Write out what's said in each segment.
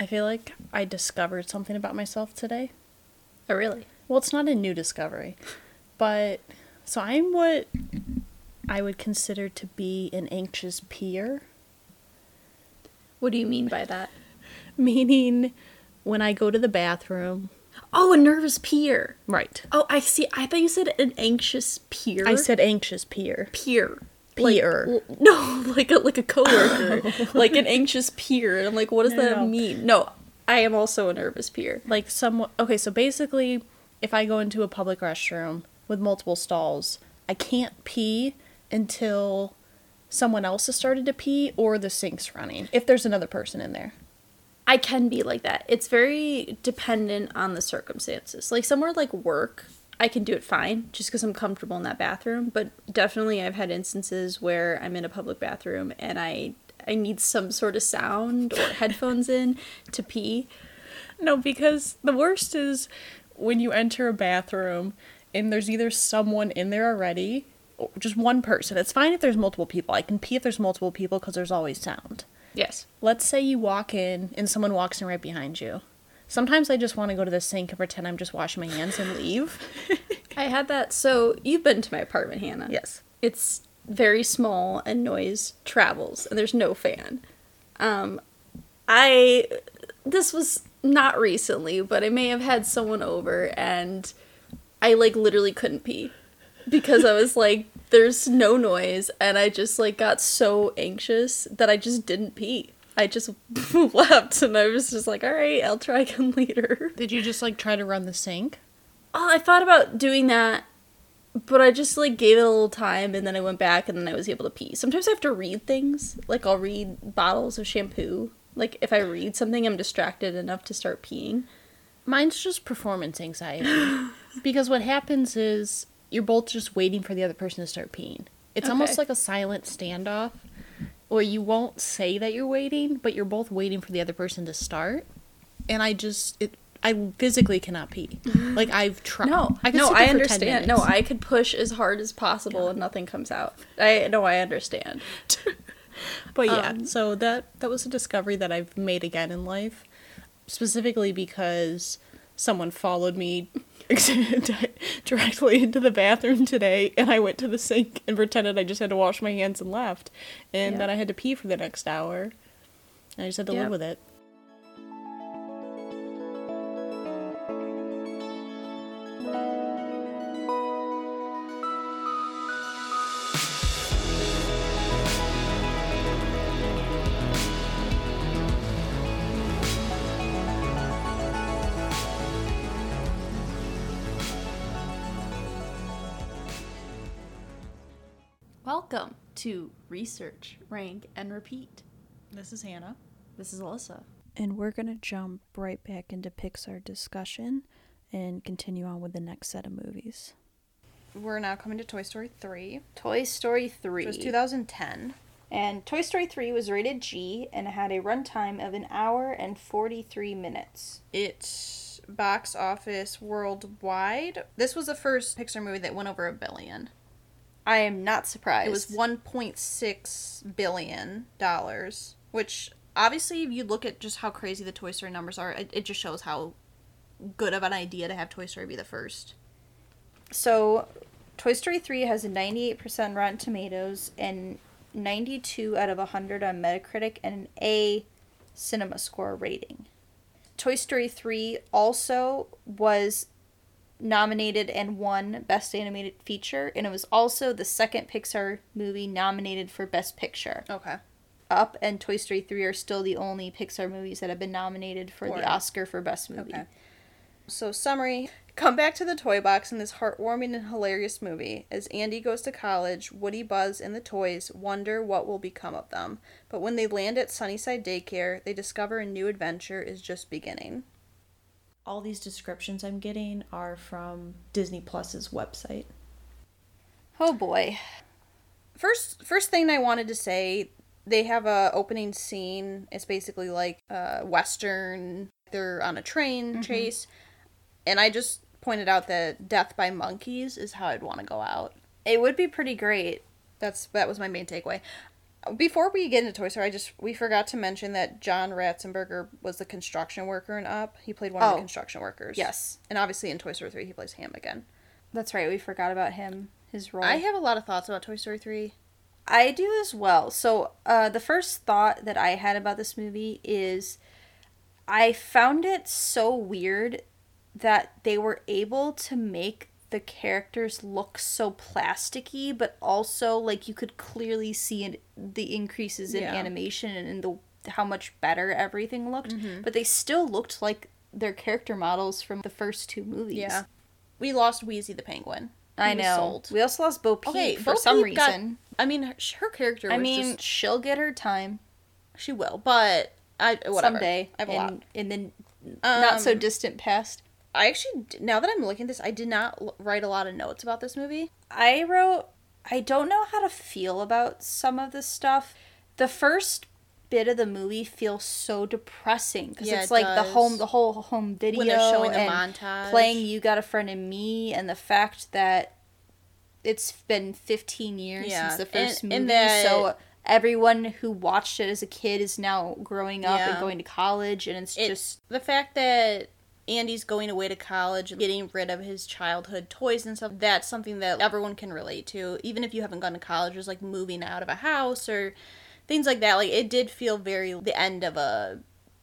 I feel like I discovered something about myself today. Oh, really? Well, it's not a new discovery, but so I'm what I would consider to be an anxious peer, What do you mean by that? meaning when I go to the bathroom. Oh, a nervous peer. Right. Oh, I see. I thought you said an anxious peer. I said anxious peer. peer. Peer. Like, no, like a like a coworker, like an anxious peer. And I'm like, what does No, that no. mean? No, I am also a nervous peer. Like someone. Okay, so basically, if I go into a public restroom with multiple stalls, I can't pee until someone else has started to pee or the sink's running. If there's another person in there. I can be like that. It's very dependent on the circumstances. Like somewhere like work, I can do it fine just because I'm comfortable in that bathroom. But definitely, I've had instances where I'm in a public bathroom and I I need some sort of sound or headphones in to pee. No, because the worst is when you enter a bathroom and there's either someone in there already or just one person. It's fine if there's multiple people. I can pee if there's multiple people because there's always sound. Yes. Let's say you walk in and someone walks in right behind you. Sometimes I just want to go to the sink and pretend I'm just washing my hands and leave. I had that. So you've been to my apartment, Hannah. yes. It's very small and noise travels and there's no fan. Um I this was not recently, but I may have had someone over and I like literally couldn't pee because I was like there's no noise and I just like got so anxious that I just didn't pee. I just left and I was just like, "All right, I'll try again later." Did you just like try to run the sink? Oh, I thought about doing that, but I just like gave it a little time and then I went back and then I was able to pee. Sometimes I have to read things. Like I'll read bottles of shampoo. Like if I read something, I'm distracted enough to start peeing. Mine's just performance anxiety. because what happens is you're both just waiting for the other person to start peeing. It's almost like a silent standoff where you won't say that you're waiting, but you're both waiting for the other person to start. And I just it I physically cannot pee. Like I've tried. No, I no, I there for 10 understand. No. I could push as hard as possible and nothing comes out. I no, I understand. But yeah, Um, so that that was a discovery that I've made again in life, specifically because someone followed me directly into the bathroom today, and I went to the sink and pretended I just had to wash my hands and left, and Yeah. then I had to pee for the next hour. And I just had to Yeah. live with it. To Research, Rank, and Repeat. This is Hannah. This is Alyssa. And we're going to jump right back into Pixar discussion and continue on with the next set of movies. We're now coming to Toy Story 3. Toy Story 3. It was 2010. And Toy Story 3 was rated G and it had a runtime of an hour and 43 minutes. Its box office worldwide. This was the first Pixar movie that went over a billion. I am not surprised. It was 1.6 billion dollars, which obviously if you look at just how crazy the Toy Story numbers are, it, it just shows how good of an idea to have Toy Story be the first. So, Toy Story 3 has a 98% Rotten Tomatoes and 92 out of 100 on Metacritic and an A cinema score rating. Toy Story 3 also was nominated and won Best Animated Feature, and it was also the second Pixar movie nominated for Best Picture. Okay. Up and Toy Story 3 are still the only Pixar movies that have been nominated for the Oscar for Best Movie. Okay. So, summary come back to the toy box in this heartwarming and hilarious movie. As Andy goes to college, Woody, Buzz, and the toys wonder what will become of them. But when they land at Sunnyside Daycare, they discover a new adventure is just beginning. All these descriptions I'm getting are from Disney Plus's website. Oh boy. First, first thing I wanted to say, they have a opening scene. It's basically like a western. They're on a train mm-hmm. chase, and I just pointed out that death by monkeys is how I'd want to go out. It would be pretty great. That's that was my main takeaway. Before we get into Toy Story, I just we forgot to mention that John Ratzenberger was the construction worker in Up. He played one of Oh. the construction workers. Yes. and obviously in Toy Story three, he plays Ham again. That's right. We forgot about him. His role. I have a lot of thoughts about Toy Story three. I do as well. So, uh, the first thought that I had about this movie is I found it so weird that they were able to make the characters look so plasticky, but also like you could clearly see in, the increases in Yeah. animation and in the how much better everything looked. Mm-hmm. But they still looked like their character models from the first two movies. Yeah, we lost Wheezy the penguin. He I know. sold. We also lost Bo Peep Okay, for Bo some Peep got- reason. I mean, her, her character. I was mean, just- she'll get her time. she will, but I whatever. someday I have a in, lot. in the not so Um, distant past. I actually now that I'm looking at this, I did not l- write a lot of notes about this movie. I wrote I don't know how to feel about some of this stuff. The first bit of the movie feels so depressing because Yeah, it's it like the home the whole home video When they're showing the montage. playing you got a friend in me and the fact that it's been 15 years Yeah, since the first and- movie and that- so everyone who watched it as a kid is now growing up and going to college and it's It- just the fact that Andy's going away to college getting rid of his childhood toys and stuff, that's something that everyone can relate to. Even if you haven't gone to college, just like moving out of a house or things like that. Like it did feel very the end of a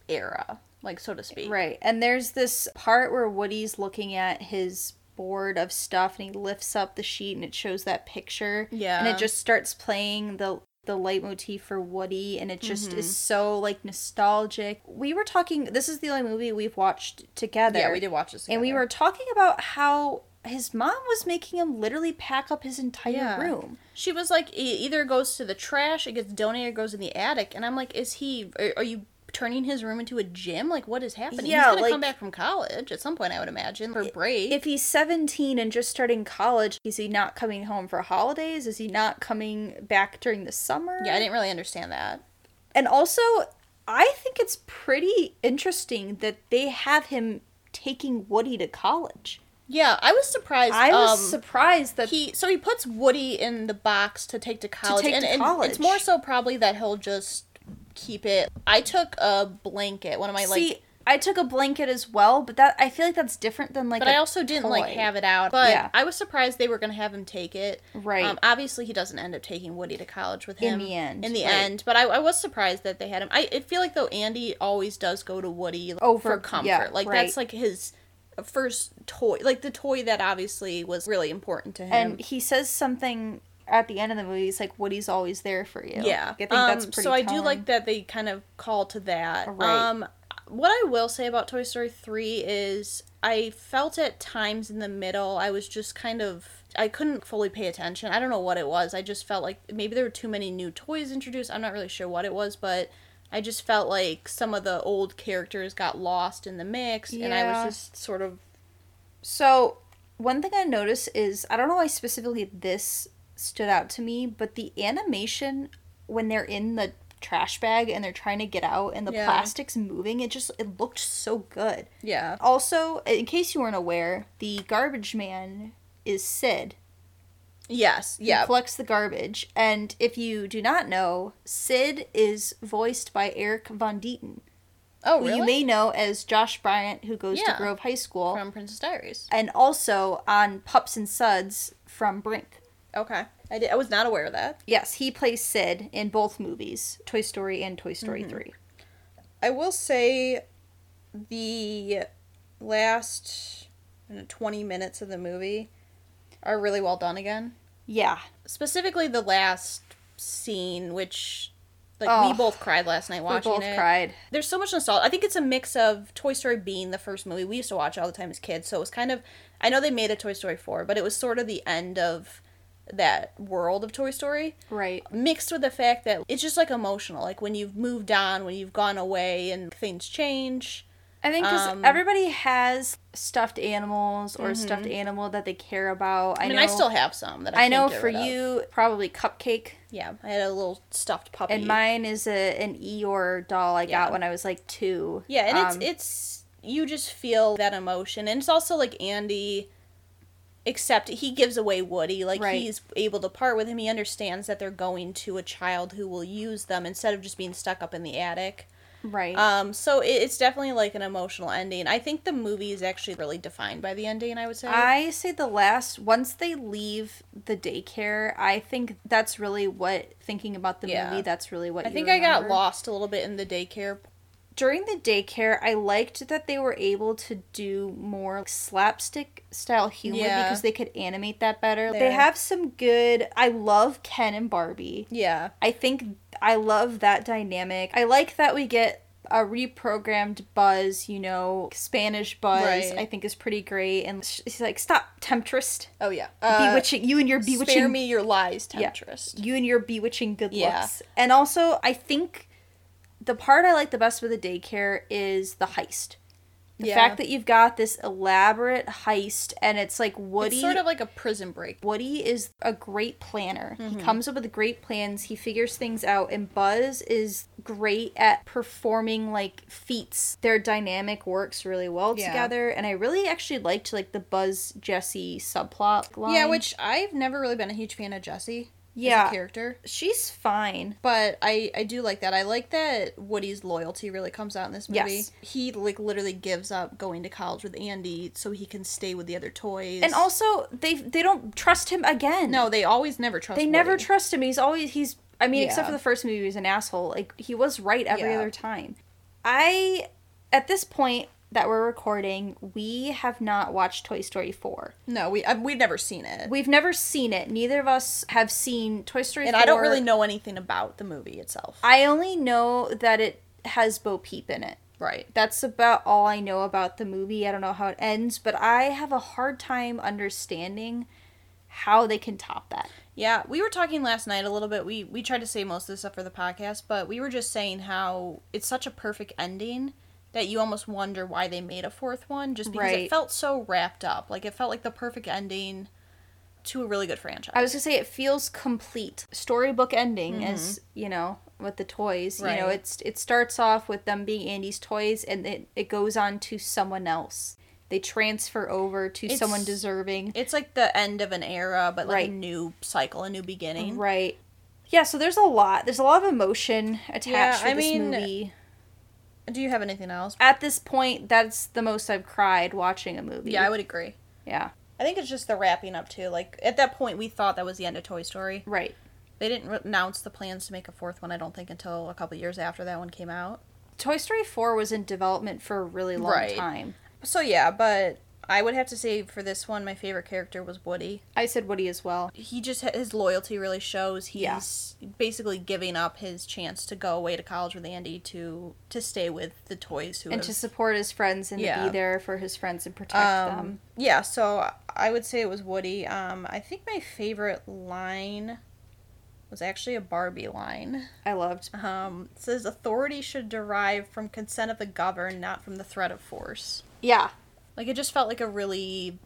era, like so to speak. Right. And there's this part where Woody's looking at his board of stuff and he lifts up the sheet and it shows that picture. Yeah. And it just starts playing the the leitmotif for Woody and it just Mm-hmm. is so like nostalgic. We were talking this is the only movie we've watched together. Yeah, we did watch this. And we were talking about how his mom was making him literally pack up his entire Yeah. room. She was like, it either goes to the trash, it gets donated, goes in the attic. And I'm like, is he? Are, are you turning his room into a gym? Like, what is happening? Yeah, He's gonna like- come back from college at some point, I would imagine, for break. If he's 17 and just starting college, is he not coming home for holidays? Is he not coming back during the summer? yeah, I didn't really understand that. And also, I think it's pretty interesting that they have him taking Woody to college. Yeah, I was surprised. I was um, surprised that he so he puts Woody in the box to take to college, to take and, to and college. it's more so probably that he'll just keep it. I took a blanket, one of my see. like, I took a blanket as well, but that I feel like that's different than like. but I also didn't like have it out. But Yeah. I was surprised they were gonna have him take it. Right. Um, obviously, he doesn't end up taking Woody to college with him In the end, In the right. end, but I, I was surprised that they had him. I, I feel like though Andy always does go to Woody Oh, for for- comfort. yeah, like right. that's like his first toy, like the toy that obviously was really important to him. and he says something at the end of the movie. it's like, "Woody's always there for you." Yeah, I think that's Um, pretty. So I do like that they kind of call to that. Right. Um, what I will say about Toy Story three is I felt at times in the middle I was just kind of I couldn't fully pay attention. I don't know what it was. I just felt like maybe there were too many new toys introduced. I'm not really sure what it was, but I just felt like some of the old characters got lost in the mix, and I was just sort of So, one thing I noticed is I don't know why specifically this stood out to me, but the animation when they're in the trash bag and they're trying to get out and the Yeah. plastic's moving, it just it looked so good. yeah. Also, in case you weren't aware, the garbage man is Sid. Yes, He yeah. collects the garbage, and if you do not know, Sid is voiced by Erik von Detten, Oh, who really? you may know as Josh Bryant, who goes Yeah. to Grove High School, from Princess Diaries. and also on Pups and Suds from Brink. Okay, I did. I was not aware of that. Yes, he plays Sid in both movies, Toy Story and Toy Story Mm-hmm. 3. I will say the last I know, 20 minutes of the movie are really well done again. Yeah. Specifically the last scene which like Oh. we both cried last night watching it. We both it. cried. There's so much nostalgia. I think it's a mix of Toy Story being the first movie we used to watch all the time as kids. So it was kind of I know they made a Toy Story 4, but it was sort of the end of that world of Toy Story Right. mixed with the fact that it's just like emotional like when you've moved on when you've gone away and things change I think because Um, everybody has stuffed animals or a stuffed animal that they care about. I, Mm-hmm. i mean know, i still have some that i, I know for rid of. you, probably Cupcake. yeah i had a little stuffed puppy And mine is a an Eeyore doll I Yeah. got when I was like two. yeah and Um, it's it's you just feel that emotion and it's also like andy accept he gives away Woody. Like Right. he's able to part with him. He understands that they're going to a child who will use them instead of just being stuck up in the attic. Right. Um, so it, it's definitely like an emotional ending. I think the movie is actually really defined by the ending. I would say. I say the last once they leave the daycare, I think that's really what thinking about the Yeah. got That's really what I think I got lost a little bit in the daycare. During the daycare. I liked that they were able to do more slapstick style humor Yeah. because they could animate that better. They have some good. I love Ken and Barbie. Yeah. I think I love that dynamic. I like that we get a reprogrammed Buzz, you know, Spanish Buzz. Right. I think is pretty great. And she's like, "Stop, temptress, Oh yeah. Uh, bewitching you and your bewitching Spare me your lies, Yeah. temptress. you and your bewitching good Yeah. looks." And also, I think the part I like the best with the daycare is the heist. The Yeah. fact that you've got this elaborate heist, and it's like Woody. It's sort of like a prison break. Woody is a great planner. Mm-hmm. He comes up with great plans. He figures things out, and Buzz is great at performing like feats. Their dynamic works really well Yeah. together, and I really actually liked like the Buzz Jesse subplot. Line. Yeah, which I've never really been a huge fan of Jessie. Yeah. Character. she's fine. But I, I do like that. I like that Woody's loyalty really comes out in this movie. Yes. He like literally gives up going to college with Andy so he can stay with the other toys. And also, they they don't trust him again. no, they always never trust. Him. They never trust him. He's always he's. I mean, except for the first movie, he was an asshole. Like he was right every Yeah. other time. I, at this point that we're recording, we have not watched Toy Story four. No, we I've, we've never seen it, We've never seen it. Neither of us have seen Toy Story. and 4. I don't really know anything about the movie itself. I only know that it has Bo Peep in it. right. That's about all I know about the movie. I don't know how it ends, but I have a hard time understanding how they can top that. Yeah, we were talking last night a little bit. We we tried to say most of this stuff for the podcast, but we were just saying how it's such a perfect ending that you almost wonder why they made a fourth one, just because Right. it felt so wrapped up. Like it felt like the perfect ending to a really good franchise. I was gonna say it feels complete. Storybook ending as you know with the toys. You know, Mm-hmm. It's it starts off with them being Andy's toys, and it it goes on to someone else. They transfer over to It's- someone deserving. It's like the end of an era, but like Right. a new cycle, a new beginning. Right. Yeah. So there's a lot. There's a lot of emotion attached Yeah, to I this mean- movie. Do you have anything else? At this point, that's the most I've cried watching a movie. Yeah, I would agree. Yeah. I think it's just the wrapping up too. Like at that point, we thought that was the end of Toy Story. Right. They didn't announce the plans to make a fourth one. I don't think until a couple years after that one came out. Toy Story 4 was in development for a really long Right. time. So yeah, but I would have to say for this one, my favorite character was Woody. I said Woody as well. He just his loyalty really shows. He's Yeah. basically giving up his chance to go away to college with Andy to to stay with the toys who And have, to support his friends and to be there for his friends and protect um, them. Yeah, so I would say it was Woody. Um, I think my favorite line was actually a Barbie line. I loved. Um, it says authority should derive from consent of the governed, not from the threat of force. Yeah. Like it just felt like a really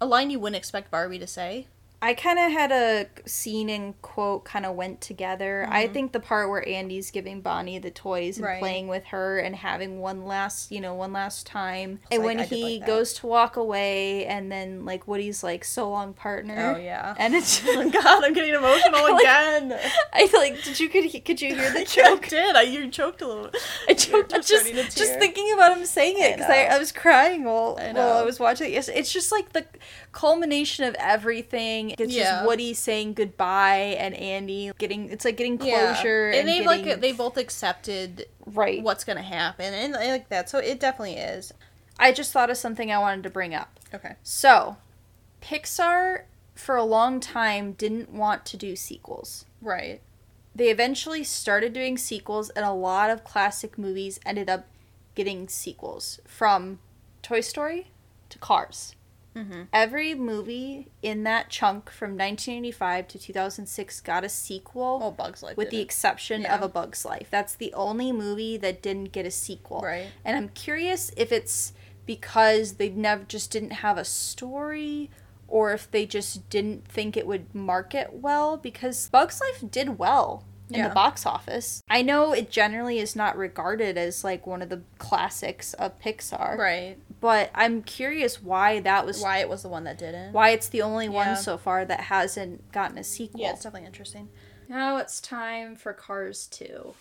a line you wouldn't expect Barbie to say. I kind of had a scene and quote kind of went together. I Mhm. think the part where Andy's giving Bonnie the toys and Right. playing with her and having one last, you know, one last time. It's And like- when I he like goes to walk away and then like Woody's like so long partner. Oh yeah. And it's oh God, I'm getting emotional Like- again. I feel like did you could could you hear the I joke? did. I you choked a little. I choked You're just just thinking about him saying it because I. I was crying while I while I was watching it. It's, it's just like the culmination of everything. It's Yeah. just Woody saying goodbye and Andy getting. It's like getting Yeah. closure and, and, they getting, like they both accepted right. what's gonna happen, and I like that. So it definitely is. I just thought of something I wanted to bring up. Okay. So, Pixar for a long time didn't want to do sequels. Right. They eventually started doing sequels, and a lot of classic movies ended up getting sequels from Toy Story to Cars. Mm-hmm. Every movie in that chunk from 1985 to 2006 got a sequel, Oh, Bugs Life. with the did exception Yeah. of A Bug's Life. That's the only movie that didn't get a sequel. right. And I'm curious if it's because they never just didn't have a story or if they just didn't think it would market well because Bugs Life did well in Yeah. the box office. I know it generally is not regarded as like one of the classics of Pixar, Right. but I'm curious why that was Why it was the one that didn't. why it's the only one so far that hasn't gotten a sequel. Yeah, it's definitely interesting. Now it's time for Cars 2.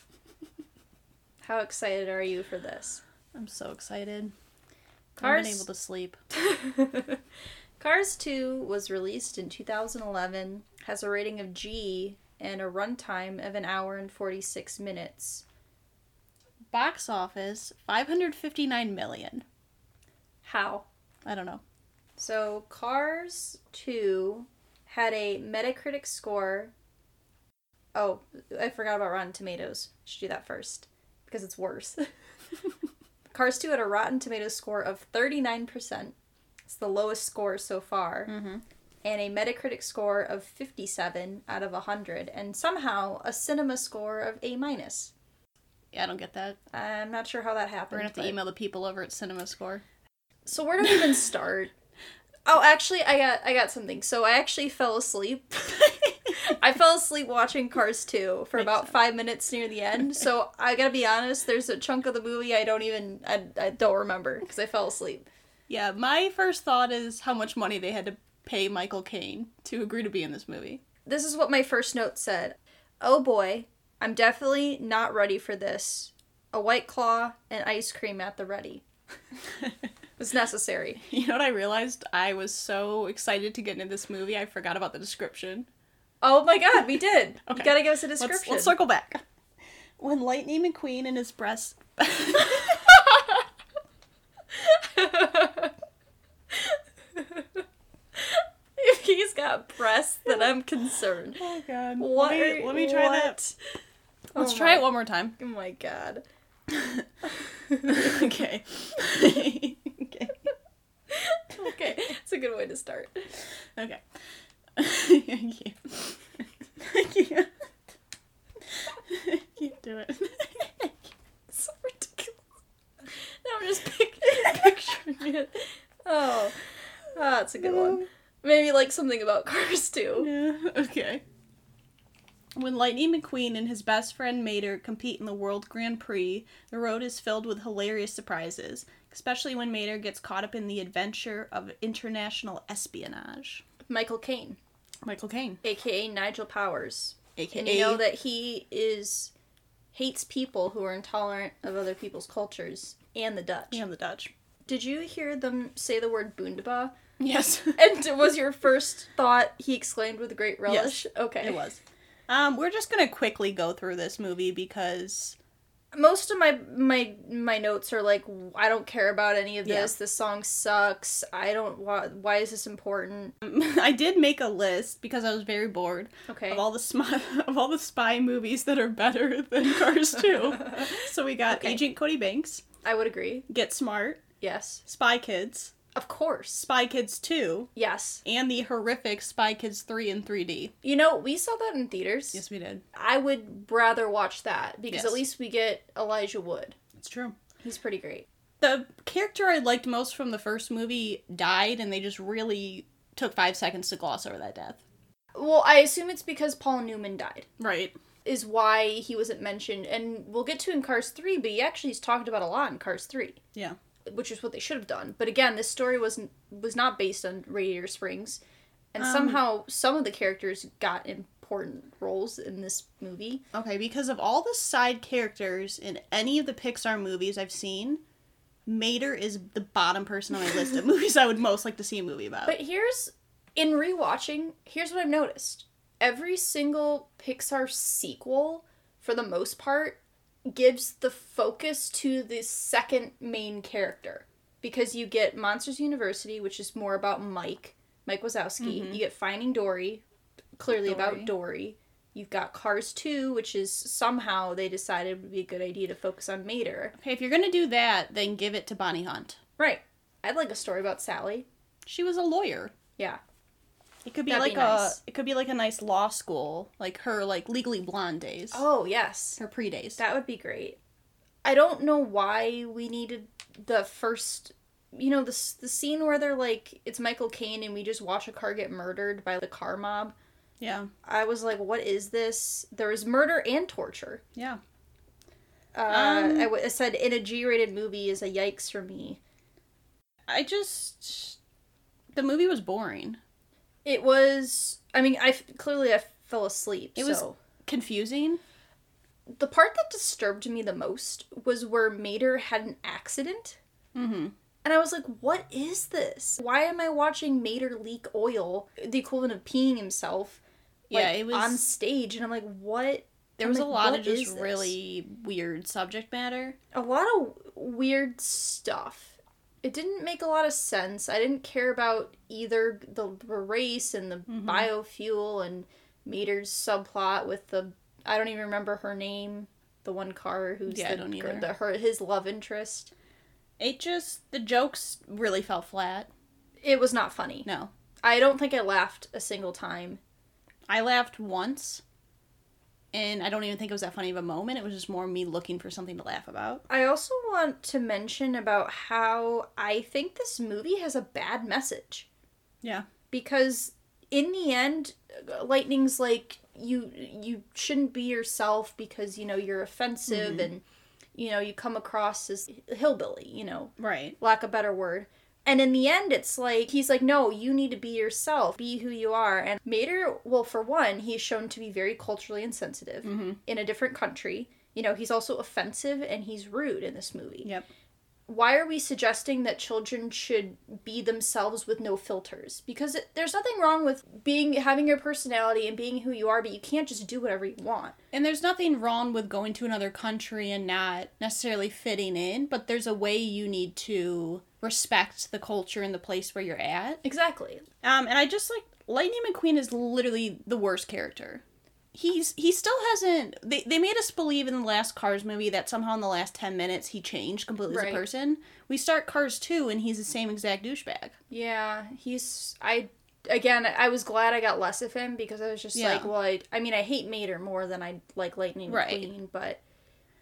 How excited are you for this? I'm so excited. I've Cars been able to sleep. Cars 2 was released in 2011, has a rating of G and a runtime of an hour and 46 minutes. Box office 559 million. How? I don't know. So, Cars 2 had a Metacritic score. Oh, I forgot about Rotten Tomatoes. Should do that first because it's worse. Cars 2 had a Rotten Tomatoes score of 39%. It's the lowest score so far. Mm-hmm. And a Metacritic score of 57 out of 100. And somehow a cinema score of A minus. Yeah, I don't get that. I'm not sure how that happened. We're gonna have to email the people over at Cinema Score. So where do we even start? Oh, actually, I got I got something. So I actually fell asleep. I fell asleep watching Cars 2 for Makes about sense. five minutes near the end. So I gotta be honest. There's a chunk of the movie I don't even I, I don't remember because I fell asleep. Yeah, my first thought is how much money they had to pay Michael Caine to agree to be in this movie. This is what my first note said. Oh boy, I'm definitely not ready for this. A white claw and ice cream at the ready. It's necessary. You know what I realized? I was so excited to get into this movie, I forgot about the description. Oh my god, we did. Okay. You gotta give us a Let's, description. let's circle back. When Lightning McQueen and his breast. he's got breasts, then I'm concerned. oh god. What? Let me, let me try that. Let's Oh try my- it one more time. Oh my god. okay. okay. Okay, it's a good way to start. Okay. Thank you. I can't. I can't do it. so ridiculous. Now I'm just pic- picturing it. Oh, ah, that's a good one. Maybe like something about cars too. Yeah, okay. When Lightning McQueen and his best friend Mater compete in the World Grand Prix, the road is filled with hilarious surprises, especially when Mater gets caught up in the adventure of international espionage. Michael Caine, Michael Caine, aka Nigel Powers, aka and you know that he is hates people who are intolerant of other people's cultures and the Dutch. yeah, the Dutch. Did you hear them say the word boondaba? Yes, And it was your first thought he exclaimed with great relish? Yes, Okay. it was. Um, we're just gonna quickly go through this movie because most of my my my notes are like I don't care about any of Yeah. this. This song sucks. I don't why, why is this important? I did make a list because I was very bored Okay. of all the spy of all the spy movies that are better than Cars 2. so we got Okay. Agent Cody Banks, I would agree. Get Smart, Yes. Spy Kids, Of course. Spy Kids 2, Yes. and the horrific Spy Kids 3 in 3D. You know, we saw that in theaters. Yes, we did. I would rather watch that because Yes. at least we get Elijah Wood. It's true. He's pretty great. The character I liked most from the first movie died, and they just really took five seconds to gloss over that death. Well, I assume it's because Paul Newman died. Right. Is why he wasn't mentioned, and we'll get to in Cars 3, but he actually is talked about a lot in Cars 3. Yeah. Which is what they should have done. But again, this story wasn't was not based on Radiator Springs, and Um, somehow some of the characters got important roles in this movie. Okay, because of all the side characters in any of the Pixar movies I've seen, Mater is the bottom person on my list of movies I would most like to see a movie about. But here's in rewatching, here's what I've noticed: every single Pixar sequel, for the most part, gives the focus to the second main character because you get Monsters University, which is more about Mike, Mike Wazowski. Mm-hmm. You get Finding Dory, clearly Dory. about Dory. You've got Cars 2, which is somehow they decided would be a good idea to focus on Mater. okay, if you're gonna do that, then give it to Bonnie Hunt. Right. I'd like a story about Sally. She was a lawyer. Yeah. It could be That'd like be a nice. it could be like a nice law school, like her like legally blonde days. Oh, yes. Her pre days. That would be great. I don't know why we needed the first, you know, the the scene where they're like, it's Michael Caine and we just watch a car get murdered by the car mob. Yeah. I was like, what is this? There was murder and torture. Yeah. Uh, Um, I, w- I said in a G-rated movie is a yikes for me. I just the movie was boring. It was. I mean, I clearly I fell asleep. It was- Confusing. the part that disturbed me the most was where Mater had an accident. Mm-hmm. And I was like, what is this? Why am I watching Mater leak oil, the equivalent of peeing himself, Yeah, it was. on stage? And I'm like, what? there I'm was a lot of just really weird subject matter. A lot of weird stuff. It didn't make a lot of sense. I didn't care about either the race and the Mm-hmm. biofuel and Mater's subplot with the I don't even remember her name. The one car who's Yeah, I the, don't either. the her his love interest. It just the jokes really fell flat. It was not funny. No, I don't think I laughed a single time. I laughed once, and I don't even think it was that funny of a moment. It was just more me looking for something to laugh about. I also want to mention about how I think this movie has a bad message. Yeah. because in the end lightning's like you you shouldn't be yourself because you know you're offensive mm-hmm. and you know you come across as hillbilly you know Right. lack of better word and in the end it's like he's like no you need to be yourself. Be who you are. And mater well for one he's shown to be very culturally insensitive mm-hmm. in a different country. You know he's also offensive and he's rude in this movie. Yep. why are we suggesting that children should be themselves with no filters? Because it, there's nothing wrong with being having your personality and being who you are but you can't just do whatever you want. And there's nothing wrong with going to another country and not necessarily fitting in, but there's a way you need to respect the culture and the place where you're at. exactly Um, and I just like Lightning McQueen is literally the worst character. He's he still hasn't. They they made us believe in the last Cars movie that somehow in the last ten minutes he changed completely as Right. a person. We start Cars two and he's the same exact douchebag. yeah he's i again i was glad i got less of him because i was just Yeah. like well I, I mean i hate mater more than i like lightning Right. mcqueen but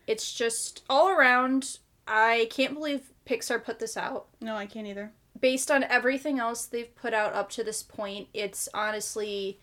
it's just all around i can't believe pixar put this out No, I can't either. based on everything else they've put out up to this point, it's honestly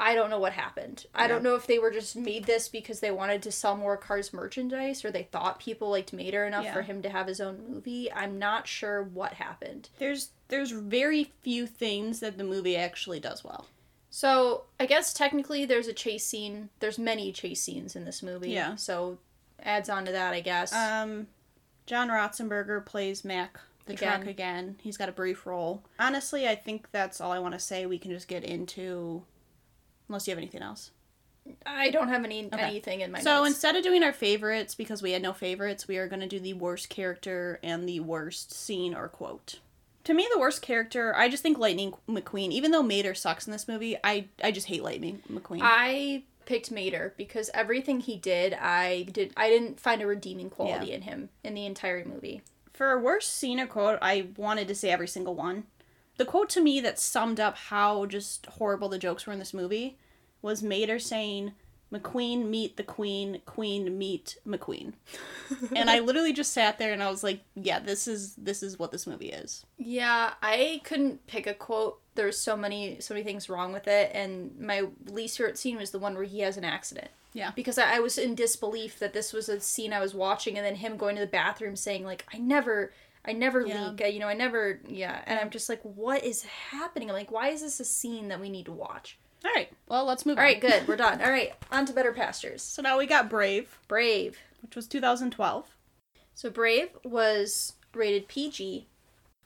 I don't know what happened. I don't know if they were just made this because they wanted to sell more Cars merchandise or they thought people liked Mater enough Yeah. for him to have his own movie. I'm not sure what happened. There's there's very few things that the movie actually does well. So, I guess technically there's a chase scene. There's many chase scenes in this movie. Yeah. So, adds on to that, I guess. Um, John Ratzenberger plays Mac the truck Again. again. He's got a brief role. Honestly, I think that's all I want to say. We can just get into, unless you have anything else. I don't have any anything in my so notes. instead of doing our favorites, because we had no favorites, we are going to do the worst character and the worst scene or quote. To me, the worst character, I just think Lightning McQueen. Even though Mater sucks in this movie, I I just hate Lightning McQueen. I picked Mater because everything he did, I did. I didn't find a redeeming quality Yeah. in him in the entire movie. For a worst scene or quote, I wanted to say every single one. The quote to me that summed up how just horrible the jokes were in this movie was Mater saying, McQueen meet the Queen, Queen meet McQueen. and I literally just sat there and I was like, yeah, this is this is what this movie is. Yeah, I couldn't pick a quote. There's so many so many things wrong with it, and my least favorite scene was the one where he has an accident. Yeah. Because I, I was in disbelief that this was a scene I was watching, and then him going to the bathroom saying like, "I never." I never Yeah. leak. I, you know, I never. Yeah, and I'm just like, what is happening? I'm like, why is this a scene that we need to watch? All right. Well, let's move All on. right, good. We're done. All right, on to better pastures. So now we got Brave, Brave. which was 2012. So Brave was rated PG.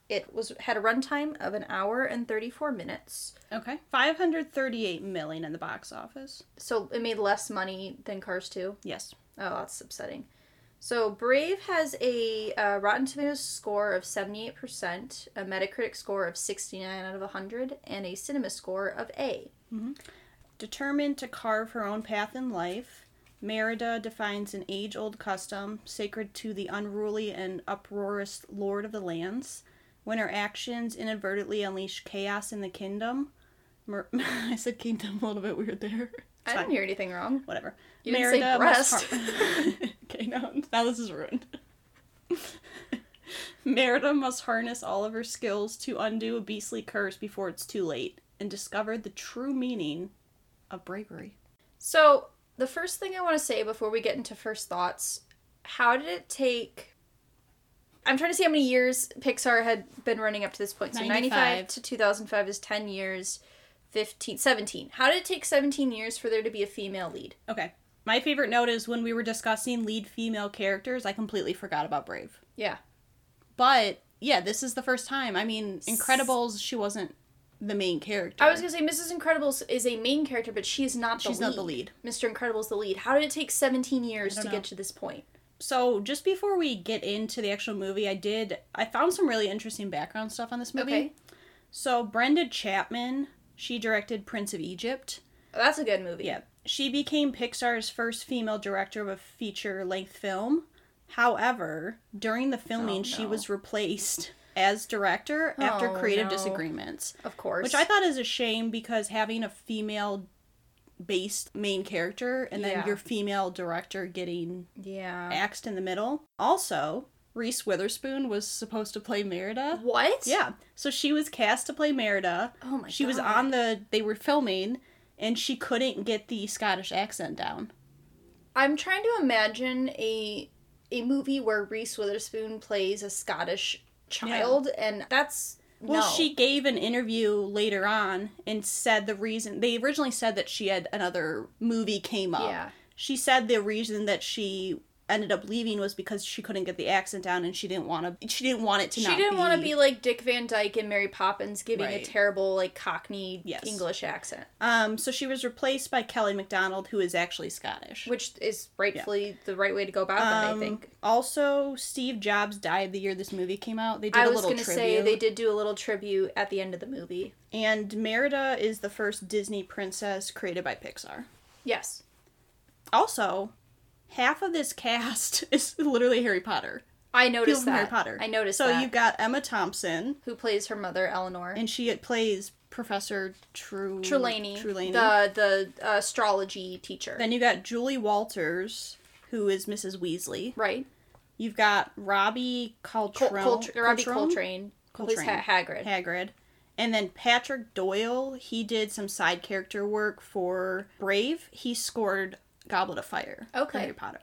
It was had a runtime of an hour and 34 minutes. Okay. 538 million in the box office. So it made less money than Cars 2. Yes. Oh, that's upsetting. So Brave has a uh, Rotten Tomatoes score of 78%, a Metacritic score of 69 out of 100, and a Cinema score of A. Determined to carve her own path in life, Merida defines an age old custom sacred to the unruly and uproarious Lord of the Lands. When her actions inadvertently unleash chaos in the kingdom. Mer- I said kingdom a little bit weird there. It's I fine. didn't hear anything wrong. Whatever. You didn't say breast. har- okay, now, now this is ruined. Merida must harness all of her skills to undo a beastly curse before it's too late and discover the true meaning of bravery. So, the first thing I want to say before we get into first thoughts, how did it take I'm trying to see how many years Pixar had been running up to this point. So 95, 95 to 2005 is 10 years. 15 17 how did it take 17 years for there to be a female lead Okay. My favorite note is when we were discussing lead female characters, I completely forgot about Brave. yeah But yeah, this is the first time. I mean, Incredibles, she wasn't the main character. I was gonna say Mrs. Incredibles is a main character, but she is not the She's lead. not the lead. Mr. Incredible's the lead. How did it take 17 years to don't get to this point? So just before we get into the actual movie, I did I found some really interesting background stuff on this movie. Okay. So Brenda Chapman, she directed Prince of Egypt. Oh, that's a good movie. Yeah. She became Pixar's first female director of a feature length film. However, during the filming, Oh, she was replaced as director after Oh, creative no. disagreements. Of course. Which I thought is a shame because having a female based main character and then Yeah. your female director getting Yeah. axed in the middle. Also, Reese Witherspoon was supposed to play Merida. What? Yeah. So she was cast to play Merida. Oh my She was on the they were filming and she couldn't get the Scottish accent down. I'm trying to imagine a a movie where Reese Witherspoon plays a Scottish child, and that's Well, no. she gave an interview later on and said the reason they originally said that she had another movie came up. Yeah. She said the reason that she ended up leaving was because she couldn't get the accent down and she didn't want to she didn't want it to She didn't want to be like Dick Van Dyke and Mary Poppins, giving a terrible like Cockney Yes. English accent, um so she was replaced by Kelly Macdonald who is actually Scottish. which is rightfully the right way to go about that. I Um, think. Also, Steve Jobs died the year this movie came out. They did I a was little gonna tribute. say they did do a little tribute at the end of the movie. And Merida is the first Disney princess created by Pixar. Yes. Also, half of this cast is literally Harry Potter. I People noticed from that. Harry Potter. I noticed so that. you've got Emma Thompson, Who plays her mother, Eleanor? and she plays Professor True Trelawney, Trelawney. the the uh, astrology teacher. Then you got Julie Walters, who is Mrs. Weasley. right. You've got Robbie Col- Coltrane. Robbie Coltrane? Coltrane. plays Coltrane. ha- Hagrid. Hagrid. And then Patrick Doyle, he did some side character work for Brave. He scored Goblet of Fire. Okay. Harry Potter.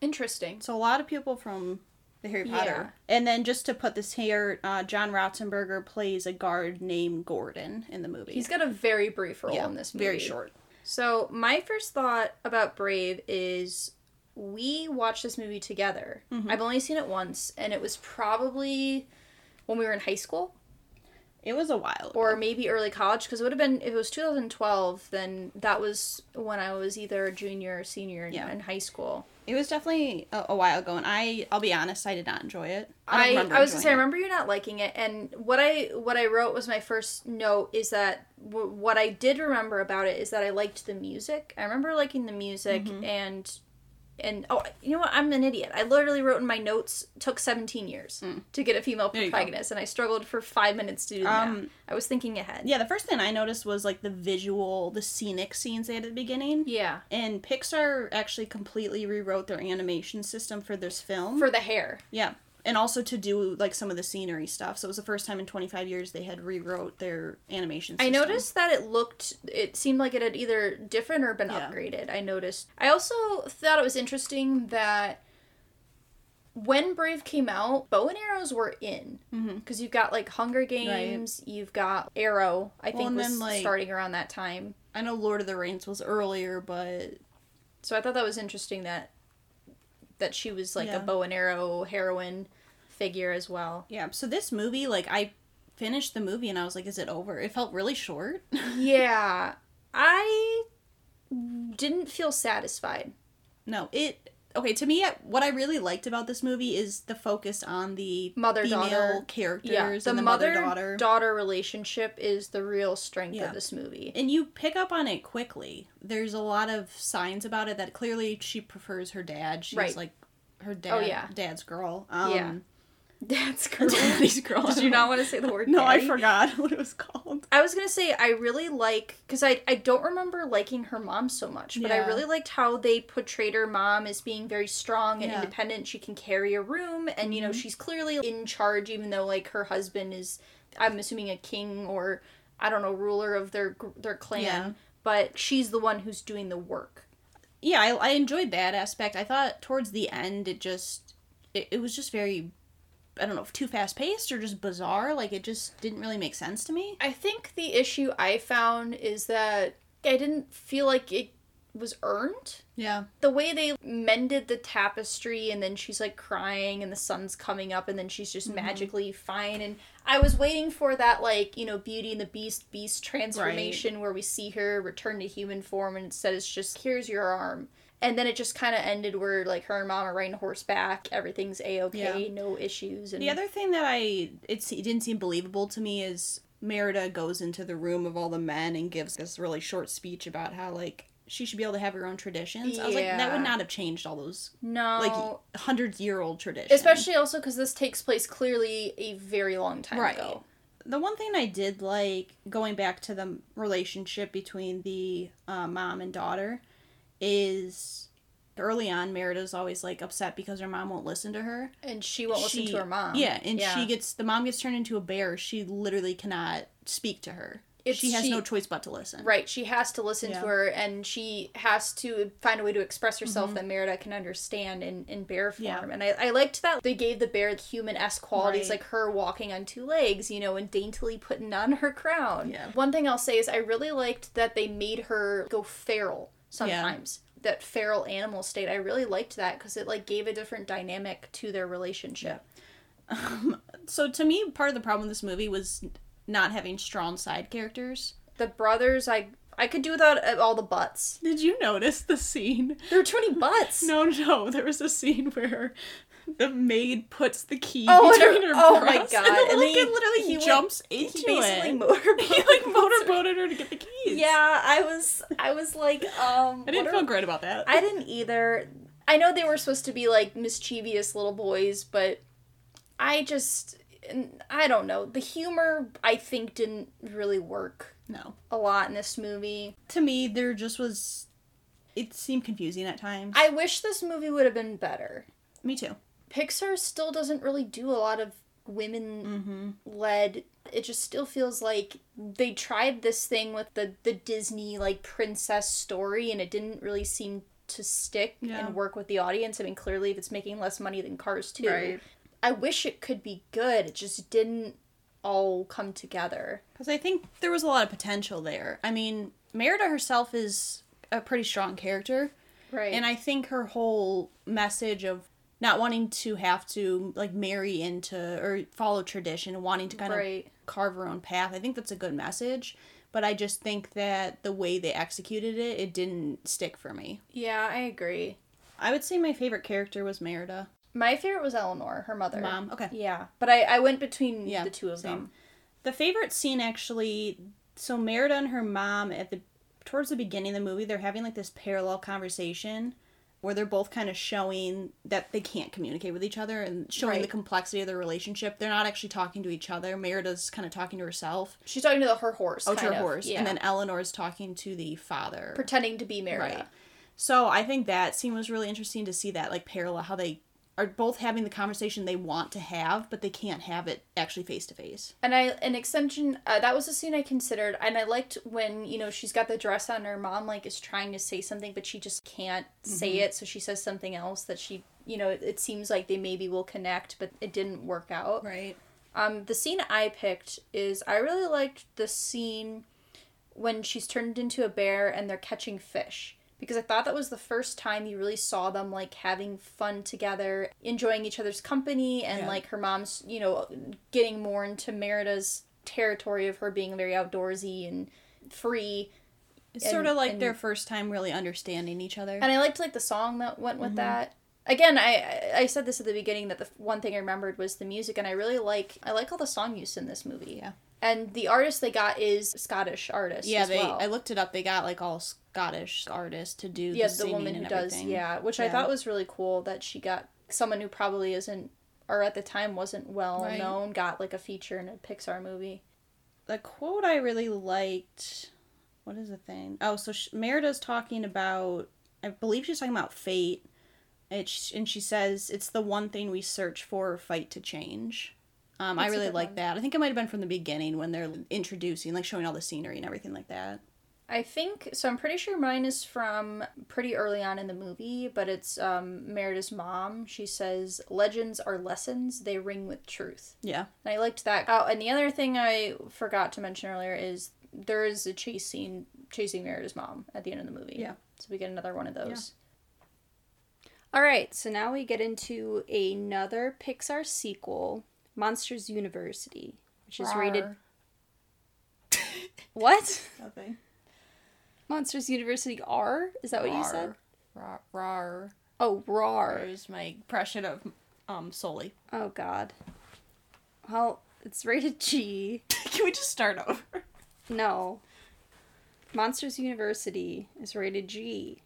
Interesting. So a lot of people from the Harry Potter. Yeah. And then just to put this here, uh, John Ratzenberger plays a guard named Gordon in the movie. He's got a very brief role yeah, in this movie. very short. So my first thought about Brave is we watched this movie together. Mm-hmm. I've only seen it once, and it was probably when we were in high school It was a while. ago. or maybe early college because it would have been if it was 2012 then that was when i was either a junior or senior in, Yeah. in high school it was definitely a, a while ago, and I, I'll be honest, I did not enjoy it. i don't i, was gonna say i remember you not liking it and what i what i wrote was my first note is that w- what i did remember about it is that i liked the music i remember liking the music Mm-hmm. and and oh you know what i'm an idiot i literally wrote in my notes took 17 years to get a female Mm. There protagonist and i struggled for five minutes to do that Um, i was thinking ahead Yeah, the first thing I noticed was like the visual, the scenic scenes they had at the beginning. yeah And Pixar actually completely rewrote their animation system for this film. for the hair yeah. And also to do like some of the scenery stuff. So it was the first time in 25 years they had rewrote their animation I noticed that it looked, it seemed like it had either different or been Yeah. upgraded. I noticed. I also thought it was interesting that when Brave came out, bow and arrows were in. Mhm. Because you've got like Hunger Games, you've got Arrow, I think was then, like- starting around that time. I know Lord of the Rings was earlier, but So I thought that was interesting that that she was like Yeah. a bow and arrow heroine figure as well. yeah. So this movie, like, I finished the movie and I was like, is it over? It felt really short. yeah. I didn't feel satisfied. no, it. Okay, to me, what I really liked about this movie is the focus on the mother daughter characters Yeah, the, and the mother daughter. daughter relationship is the real strength Yeah. of this movie. and you pick up on it quickly. There's a lot of signs about it that clearly she prefers her dad. She's Right. like her dad, Oh, yeah. dad's girl. Um, Yeah. Dad's girl. daddy's girl. Did you not want to say the word? No, I forgot what it was called. I was gonna say I really like because I I don't remember liking her mom so much, but I really liked how they portrayed her mom as being very strong and Yeah. Mm-hmm. independent. She can carry a room, and you know she's clearly in charge, even though like her husband is, I'm assuming a king or I don't know ruler of their their clan, Yeah. but she's the one who's doing the work. Yeah, I, I enjoyed that aspect. I thought towards the end it just it, it was just very I don't know, if too fast paced or just bizarre. Like it just didn't really make sense to me. I think the issue I found is that I didn't feel like it was earned. Yeah. The way they mended the tapestry and then she's like crying and the sun's coming up and then she's just mm-hmm. magically fine and I was waiting for that like, you know, Beauty and the Beast beast transformation where we see her return to human form and instead it's just here's your arm. And then it just kind of ended where like her and mom are riding horseback, everything's a okay, Yeah. no issues. And The other thing that I it didn't seem believable to me is Merida goes into the room of all the men and gives this really short speech about how like she should be able to have her own traditions. I was like, that would not have changed all those no, like hundreds year old traditions. especially also because this takes place clearly a very long time Right. ago. the one thing I did like going back to the relationship between the uh, mom and daughter is early on Merida's always like upset because her mom won't listen to her. And she won't listen to her mom. Yeah, and she gets the mom gets turned into a bear. She literally cannot speak to her. It's- she has she- no choice but to listen. Right, she has to listen Yeah. to her, and she has to find a way to express herself that Merida can understand in, in bear form. Mm-hmm. Yeah. And I, I liked that they gave the bear human esque qualities, Right. like her walking on two legs, you know, and daintily putting on her crown. Yeah. One thing I'll say is I really liked that they made her go feral sometimes. That feral animal state, I really liked that because it like gave a different dynamic to their relationship. So to me, part of the problem with this movie was not having strong side characters. The brothers, I I could do without uh, all the butts. Did you notice the scene? There were too many butts. No, no. There was a scene where the maid puts the key Oh, between and her her- oh my breasts, God, and the little then kid he- literally he went- jumps he into basically it. he like motorboated her to get the keys. Yeah, I was I was like, um I didn't feel are- great about that. I didn't either. I know they were supposed to be like mischievous little boys, but I just I don't know. The humor I think didn't really work no. a lot in this movie. To me, there just was. It seemed confusing at times. I wish this movie would have been better. me too. Pixar still doesn't really do a lot of women Mm-hmm. led it just still feels like they tried this thing with the the Disney like princess story and it didn't really seem to stick Yeah. and work with the audience. I mean, clearly if it's making less money than Cars 2. Right. I wish it could be good. It just didn't all come together. Because I think there was a lot of potential there. I mean, Merida herself is a pretty strong character. Right. And I think her whole message of not wanting to have to like marry into or follow tradition and wanting to kind Right. of carve her own path, I think that's a good message. But I just think that the way they executed it, it didn't stick for me. yeah, I agree. I would say my favorite character was Merida. My favorite was Elinor, her mother. Mom. Okay. Yeah. But I, I went between Yeah, the two of same. them. The favorite scene actually so Merida and her mom at the towards the beginning of the movie, they're having like this parallel conversation where they're both kind of showing that they can't communicate with each other and showing the complexity of their relationship. They're not actually talking to each other. Merida's kind of talking to herself. She's talking to the, her horse. Oh, to her of, horse. Yeah. And then Elinor's talking to the father. pretending to be Merida. Right. So I think that scene was really interesting to see that like parallel how they are both having the conversation they want to have, but they can't have it actually face to face. And I, an extension, uh, that was a scene I considered, and I liked when you know she's got the dress on, her mom like is trying to say something, but she just can't say it, so she says something else that she, you know, it, it seems like they maybe will connect, but it didn't work out. Right. Um, the scene I picked is I really liked the scene when she's turned into a bear and they're catching fish because I thought that was the first time you really saw them like having fun together, enjoying each other's company, and Yeah. like her mom's, you know, getting more into Merida's territory of her being very outdoorsy and free. It's And- sort of like and- their first time really understanding each other. And I liked like the song that went Mm-hmm. with that. Again, I I- I said this at the beginning that the one thing I remembered was the music, and I really like I like all the song use in this movie. Yeah. And the artist they got is Scottish artist. yeah, as they. well. I looked it up. They got like all Scottish artists to do yeah the, the woman who does yeah, which I thought was really cool that she got someone who probably isn't or at the time wasn't well Right. known got like a feature in a Pixar movie. The quote I really liked. What is the thing? Oh, so sh- Merida's talking about. I believe she's talking about fate. She, and she says it's the one thing we search for or fight to change. Um, I really like one. that. I think it might have been from the beginning when they're introducing, like showing all the scenery and everything like that. I think so. I'm pretty sure mine is from pretty early on in the movie, but it's um, Merida's mom. She says, "Legends are lessons; they ring with truth." Yeah. And I liked that. Oh, and the other thing I forgot to mention earlier is there is a chase scene chasing Merida's mom at the end of the movie. Yeah. So we get another one of those. All right, so now we get into another Pixar sequel, Monsters University, which is rated what? Nothing. Monsters University R? Is that what you said? Rar. Oh, RAR. There's my impression of um Sully. Oh God. Well, it's rated G. Can we just start over? No. Monsters University is rated G.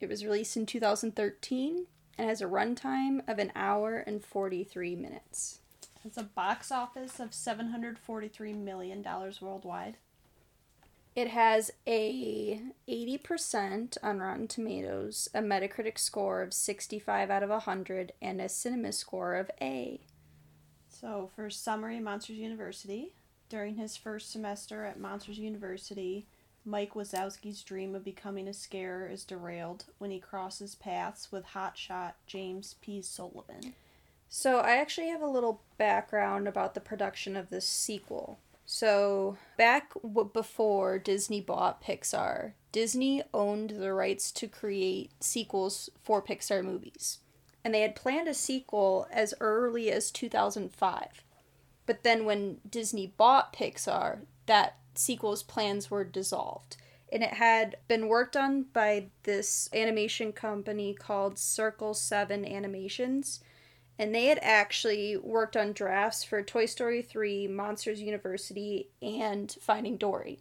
It was released in 2013 and has a runtime of an hour and 43 minutes. It's a box office of seven hundred forty-three million dollars worldwide. It has a 80% on Rotten Tomatoes, a Metacritic score of 65 out of 100, and a Cinema score of A. So, for summary, Monsters University. During his first semester at Monsters University, Mike Wazowski's dream of becoming a scarer is derailed when he crosses paths with hotshot James P. Sullivan. So, I actually have a little background about the production of this sequel. So, back w- before Disney bought Pixar, Disney owned the rights to create sequels for Pixar movies. And they had planned a sequel as early as 2005. But then when Disney bought Pixar, that sequel's plans were dissolved. And it had been worked on by this animation company called Circle 7 Animations and they had actually worked on drafts for Toy Story 3, Monsters University, and Finding Dory.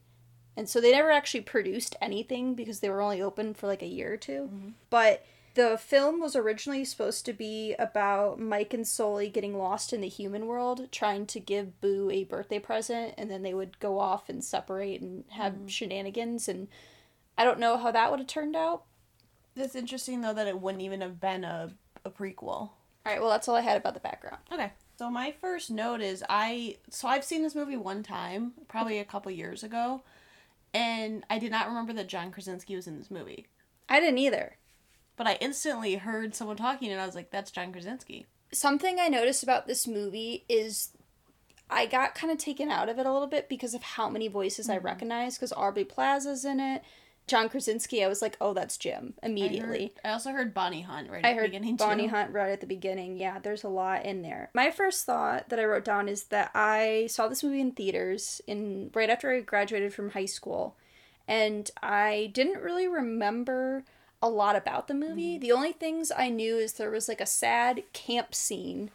And so they never actually produced anything because they were only open for like a year or 2 mm-hmm. But the film was originally supposed to be about Mike and Sully getting lost in the human world, trying to give Boo a birthday present, and then they would go off and separate and have mm-hmm. shenanigans. And I don't know how that would have turned out. It's interesting, though, that it wouldn't even have been a, a prequel. All right, well, that's all I had about the background. Okay. So my first note is I so I've seen this movie one time, probably a couple years ago, and I did not remember that John Krasinski was in this movie. I didn't either. But I instantly heard someone talking and I was like, that's John Krasinski. something I noticed about this movie is I got kind of taken out of it a little bit because of how many voices I mm-hmm. recognize. Because Aubrey Plaza's in it, John Krasinski. I was like, oh, that's Jim immediately. I, heard, I also heard Bonnie Hunt right I at the heard Bonnie too. Hunt right at the beginning. Yeah, there's a lot in there. My first thought that I wrote down is that I saw this movie in theaters in right after I graduated from high school, and I didn't really remember a lot about the movie. The only things I knew is there was like a sad camp scene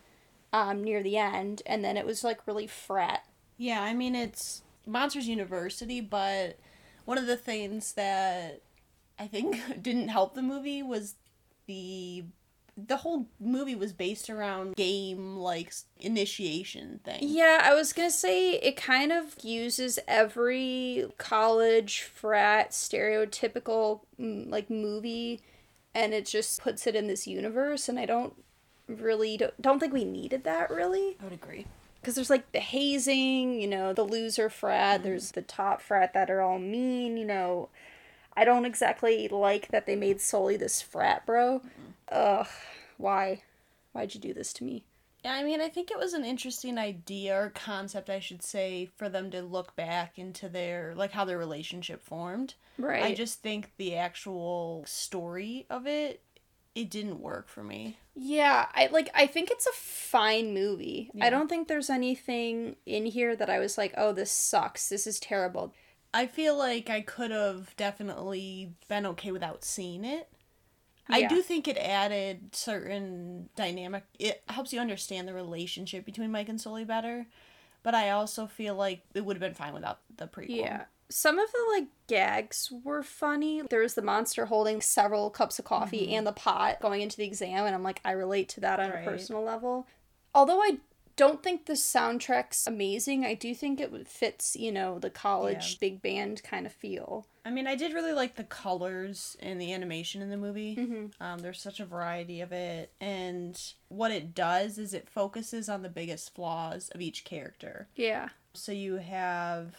um, near the end, and then it was like really frat. Yeah, I mean it's Monsters University, but one of the things that I think didn't help the movie was the the whole movie was based around game like initiation thing. Yeah, I was gonna say it kind of uses every college frat stereotypical mm, like movie, and it just puts it in this universe. And I don't really don't, don't think we needed that really I would agree. Because there's like the hazing, you know, the loser frat. Mm-hmm. There's the top frat that are all mean, you know. I don't exactly like that they made Sully this frat bro. Mm-hmm. Ugh, why? Why'd you do this to me? Yeah, I mean, I think it was an interesting idea or concept, I should say, for them to look back into their like how their relationship formed. Right. I just think the actual story of it it didn't work for me. Yeah, I like I think it's a fine movie. Yeah. I don't think there's anything in here that I was like, "Oh, this sucks. This is terrible." I feel like I could have definitely been okay without seeing it. I do think it added certain dynamic. It helps you understand the relationship between Mike and Sully better. But I also feel like it would have been fine without the prequel. Yeah. Some of the like gags were funny. There was the monster holding several cups of coffee and the pot going into the exam and I'm like I relate to that on Right. a personal level. Although I don't think the soundtrack's amazing, I do think it fits, you know, the college Yeah. big band kind of feel. I mean, I did really like the colors and the animation in the movie. Um, there's such a variety of it, and what it does is it focuses on the biggest flaws of each character. Yeah. So you have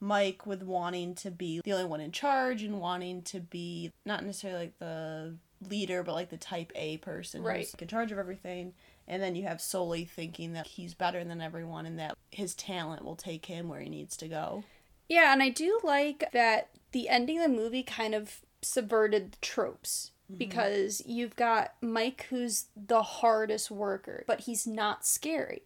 Mike with wanting to be the only one in charge and wanting to be not necessarily like the leader, but like the type A person Right. who's in charge of everything. And then you have Sully thinking that he's better than everyone and that his talent will take him where he needs to go. Yeah, and I do like that the ending of the movie kind of subverted the tropes mm-hmm. because you've got Mike who's the hardest worker, but he's not scary.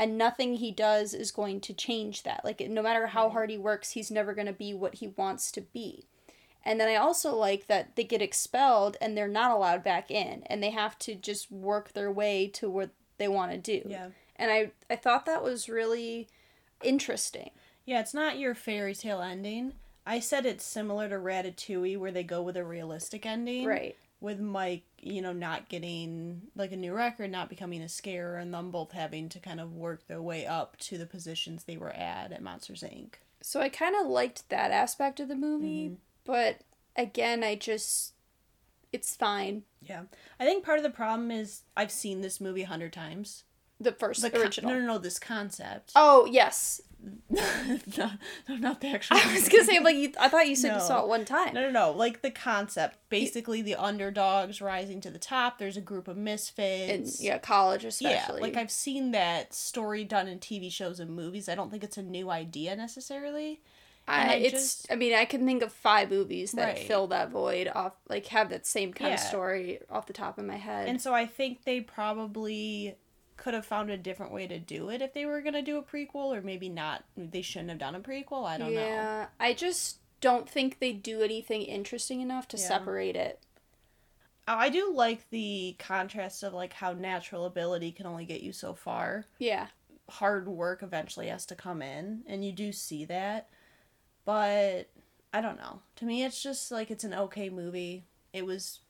And nothing he does is going to change that. Like no matter how hard he works, he's never going to be what he wants to be. And then I also like that they get expelled and they're not allowed back in and they have to just work their way to what they want to do. Yeah. And I I thought that was really interesting. Yeah, it's not your fairy tale ending. I said it's similar to Ratatouille where they go with a realistic ending. Right. With Mike, you know, not getting like a new record, not becoming a scare, and them both having to kind of work their way up to the positions they were at at Monsters Inc. So I kind of liked that aspect of the movie, mm-hmm. but again, I just it's fine. Yeah. I think part of the problem is I've seen this movie a hundred times. The first The con- original. no, no, no, this concept. Oh yes, no, no, not the actual. I was gonna say like you, I thought you said you saw it one time. No, no, no. Like the concept. Basically, the underdogs rising to the top. There's a group of misfits. yeah, college especially. Yeah, like I've seen that story done in TV shows and movies. I don't think it's a new idea necessarily. I, I it's. just- I mean, I can think of five movies that Right. fill that void off, like have that same kind of story off the top of my head. And so I think they probably could have found a different way to do it if they were going to do a prequel or maybe not. They shouldn't have done a prequel. I don't know. yeah, I just don't think they do anything interesting enough to Yeah. separate it. Oh, I do like the contrast of like how natural ability can only get you so far. Yeah, hard work eventually has to come in and you do see that but i don't know to me it's just like it's an okay movie it was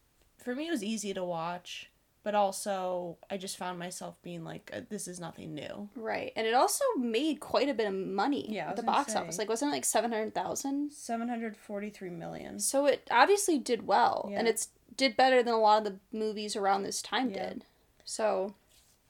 for me it was easy to watch but also i just found myself being like uh, this is nothing new right. And it also made quite a bit of money Yeah, at the box say. office. Like, wasn't it like seven hundred thousand? 743 million So it obviously did well, and it's did better than a lot of the movies around this time Yeah. did. So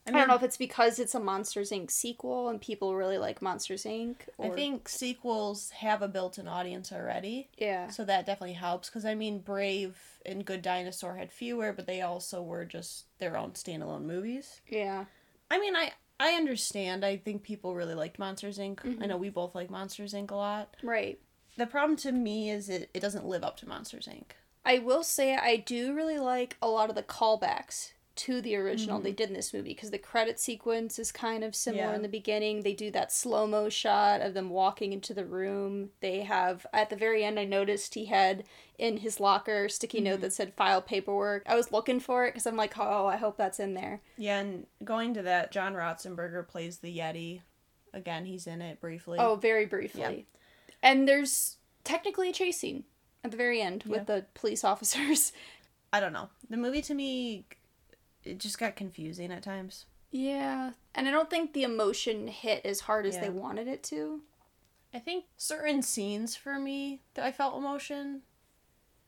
I, I, don't know if it's because it's a Monsters Inc. sequel and people really like Monsters Inc. i think sequels have a built-in audience already yeah, so that definitely helps because i mean brave and good dinosaur had fewer but they also were just their own standalone movies yeah, I mean, I I understand. I think people really liked Monsters Inc. Mm-hmm. I know we both like Monsters Inc. a lot. right. The problem to me is it, it doesn't live up to Monsters Inc. I will say I do really like a lot of the callbacks to the original they mm-hmm. did in this movie because the credit sequence is kind of similar Yeah. in the beginning. They do that slow mo shot of them walking into the room. They have at the very end. I noticed he had in his locker a sticky note mm-hmm. that said "file paperwork." I was looking for it because I'm like, oh, I hope that's in there. Yeah, and going to that, John Ratzenberger plays the Yeti. Again, he's in it briefly. Oh, very briefly. And there's technically a chase scene at the very end Yeah. with the police officers. I don't know. The movie to me, it just got confusing at times. Yeah, and I don't think the emotion hit as hard as Yeah. they wanted it to. I think certain scenes for me that I felt emotion.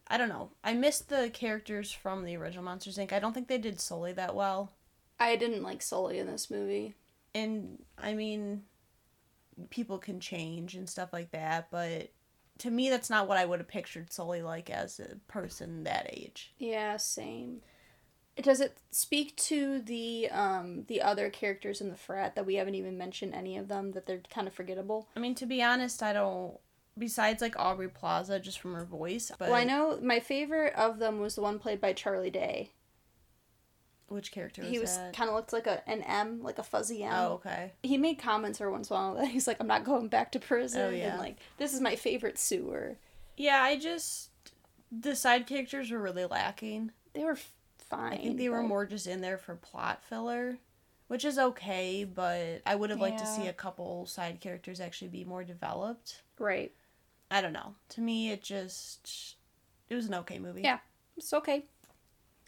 I don't know. I missed the characters from the original Monsters Inc. I don't think they did Sully that well. I didn't like Sully in this movie. and I mean, people can change and stuff like that, but to me, that's not what I would have pictured Sully like as a person that age. Yeah, same. Does it speak to the um the other characters in the frat that we haven't even mentioned any of them that they're kind of forgettable? I mean, to be honest, I don't. Besides, like Aubrey Plaza, just from her voice, but well, I know my favorite of them was the one played by Charlie Day. which character was he was kind of looked like a an M, like a fuzzy M. Oh, okay. He made comments every once in a while that he's like, "I'm not going back to prison," Oh, yeah. and like, "This is my favorite sewer." Yeah, I just the side characters were really lacking. They were fine. I think they were more just in there for plot filler, which is okay, but I would have liked to see a couple side characters actually be more developed. right. I don't know. To me, it just it was an okay movie. Yeah. It's okay.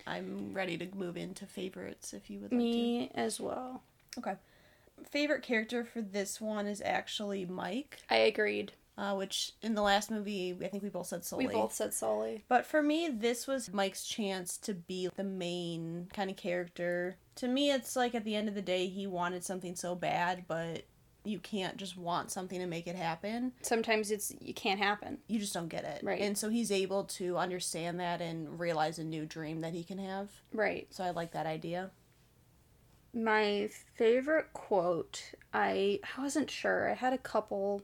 I'm ready to move into favorites if you would like Me as well. Okay. Favorite character for this one is actually Mike, I agreed. Uh, which in the last movie I think we both said Sully. We both said Sully. But for me, this was Mike's chance to be the main kind of character. To me, it's like at the end of the day, he wanted something so bad, but you can't just want something to make it happen. Sometimes it's you can't happen. You just don't get it. Right. And so he's able to understand that and realize a new dream that he can have. Right. So I like that idea. My favorite quote, I I wasn't sure. I had a couple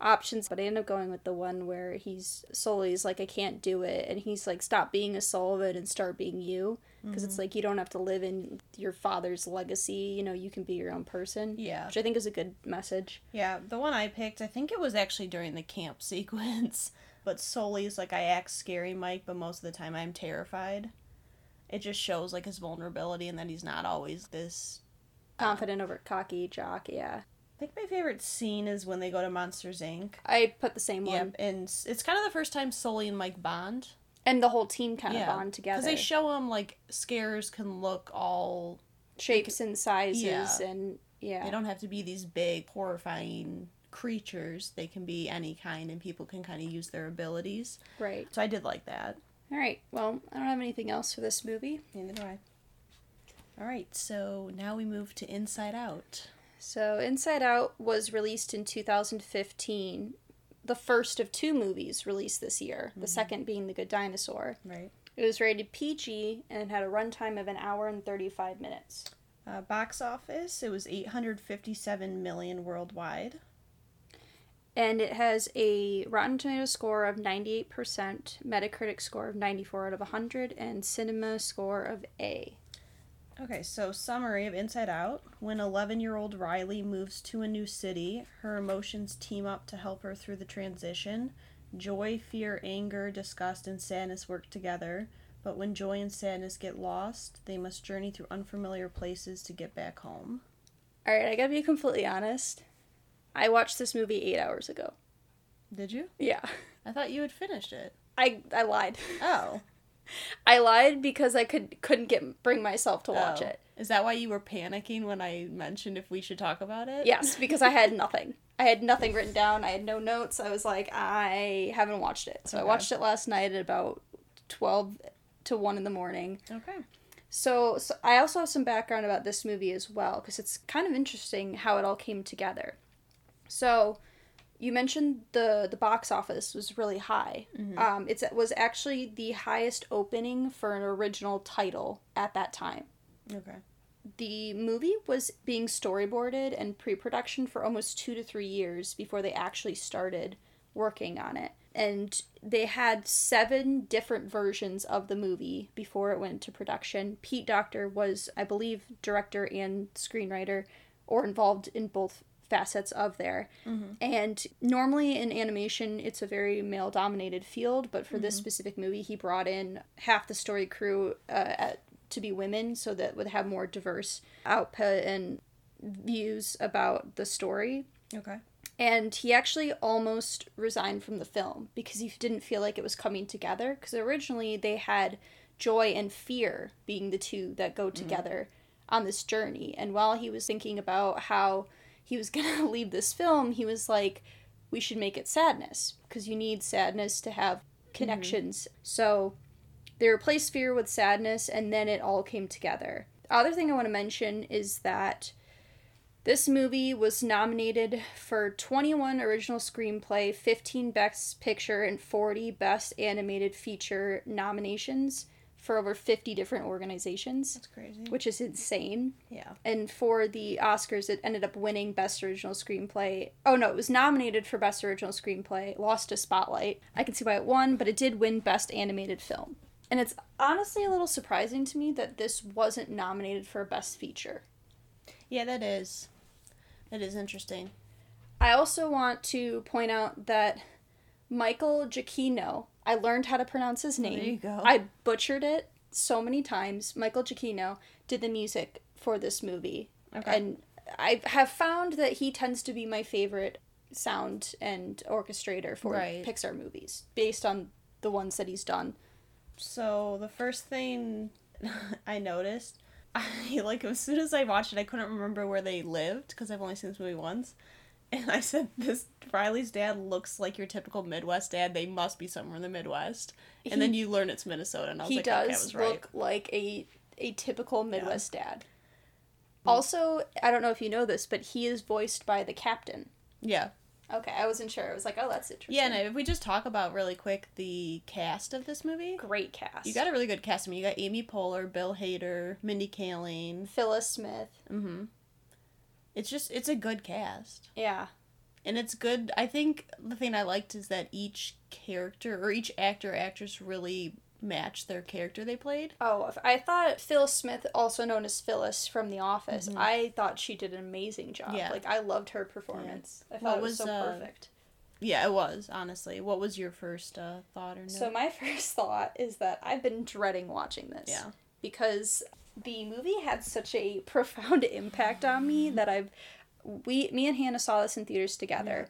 options, but I end up going with the one where he's Sully's like I can't do it and he's like stop being a Sullivan and start being you because it's mm-hmm. like you don't have to live in your father's legacy, you know, you can be your own person. Yeah. Which I think is a good message. Yeah, the one I picked, I think it was actually during the camp sequence. But Sully's like I act scary, Mike, but most of the time I'm terrified. It just shows like his vulnerability and that he's not always this um, Confident over cocky jock, yeah. I think my favorite scene is when they go to Monsters Inc. I put the same one. Yep, and it's kind of the first time Sully and Mike bond. And the whole team kind of bond together. because they show them, like scares can look all. shapes and sizes Yeah. and yeah. They don't have to be these big, horrifying creatures. They can be any kind, and people can kind of use their abilities. Right. So I did like that. All right. Well, I don't have anything else for this movie. Neither do I. All right, so now we move to Inside Out. So, Inside Out was released in 2015, the first of two movies released this year, the second being The Good Dinosaur. Right. It was rated PG and had a runtime of an hour and 35 minutes. Uh, box office, it was 857 million worldwide. And it has a Rotten Tomatoes score of 98%, Metacritic score of 94 out of 100, and Cinema score of A. Okay, so summary of Inside Out. When 11 year old Riley moves to a new city, her emotions team up to help her through the transition. Joy, fear, anger, disgust, and sadness work together. But when joy and sadness get lost, they must journey through unfamiliar places to get back home. All right, I gotta be completely honest. I watched this movie eight hours ago. Did you? Yeah. I thought you had finished it. I, I lied. Oh. I lied because I could couldn't get bring myself to watch Oh. it. Is that why you were panicking when I mentioned if we should talk about it? Yes, because I had nothing. I had nothing written down. I had no notes. I was like, I haven't watched it. So I watched it last night at about twelve to one in the morning. Okay. So, so I also have some background about this movie as well because it's kind of interesting how it all came together. So, you mentioned the the box office was really high. Um, it's, it was actually the highest opening for an original title at that time. Okay. The movie was being storyboarded and pre production for almost two to three years before they actually started working on it. And they had seven different versions of the movie before it went to production. Pete Docter was, I believe, director and screenwriter, or involved in both facets of there. Mm-hmm. And normally in animation, it's a very male dominated field, but for this mm-hmm. specific movie, he brought in half the story crew uh, at, to be women so that would have more diverse output and views about the story. Okay. And he actually almost resigned from the film because he didn't feel like it was coming together. Because originally they had joy and fear being the two that go mm-hmm. together on this journey. And while he was thinking about how he was going to leave this film, he was like, we should make it sadness because you need sadness to have mm-hmm. connections. So they replaced fear with sadness and then it all came together. The other thing I want to mention is that this movie was nominated for 21 original screenplay, 15 best picture, and 40 best animated feature nominations for over 50 different organizations, That's crazy. which is insane. Yeah. And for the Oscars, it ended up winning Best Original Screenplay. Oh no, it was nominated for Best Original Screenplay, lost to Spotlight. I can see why it won, but it did win Best Animated Film. And it's honestly a little surprising to me that this wasn't nominated for Best Feature. Yeah, that is. That is interesting. I also want to point out that Michael Giacchino, I learned how to pronounce his name. There you go. I butchered it so many times. Michael Giacchino did the music for this movie. Okay. And I have found that he tends to be my favorite sound and orchestrator for Right. Pixar movies based on the ones that he's done. So the first thing I noticed, I like as soon as I watched it, I couldn't remember where they lived because I've only seen this movie once. And I said, "This Riley's dad looks like your typical Midwest dad. They must be somewhere in the Midwest." And then you learn it's Minnesota, and I was he like, "Okay, I does was right." look like a a typical Midwest dad. Also, I don't know if you know this, but he is voiced by the captain. Yeah. Okay, I wasn't sure. I was like, oh, that's interesting. Yeah, and if we just talk about really quick the cast of this movie, Great cast. you got a really good cast. I mean, you got Amy Poehler, Bill Hader, Mindy Kaling. Phyllis Smith. Mm-hmm. It's just it's a good cast, Yeah. and it's good. I think the thing I liked is that each character or each actor or actress really matched their character they played. Oh, I thought Phyllis Smith, also known as Phyllis from The Office, I thought she did an amazing job. Mm-hmm. Yeah. Like, I loved her performance. I thought What it was, was, so uh, perfect. Yeah, it was honestly. What was your first uh, thought or no? So, my first thought is that I've been dreading watching this. Yeah. Because the movie had such a profound impact on me mm-hmm. that I've. We, me and Hannah saw this in theaters together.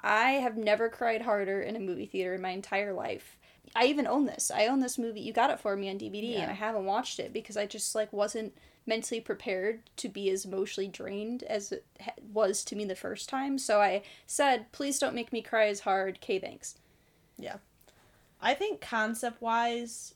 I have never cried harder in a movie theater in my entire life. I even own this. I own this movie. You got it for me on DVD, Yeah. and I haven't watched it because I just like wasn't mentally prepared to be as emotionally drained as it ha- was to me the first time. So I said, "Please don't make me cry as hard." Okay, thanks. Yeah. I think concept wise,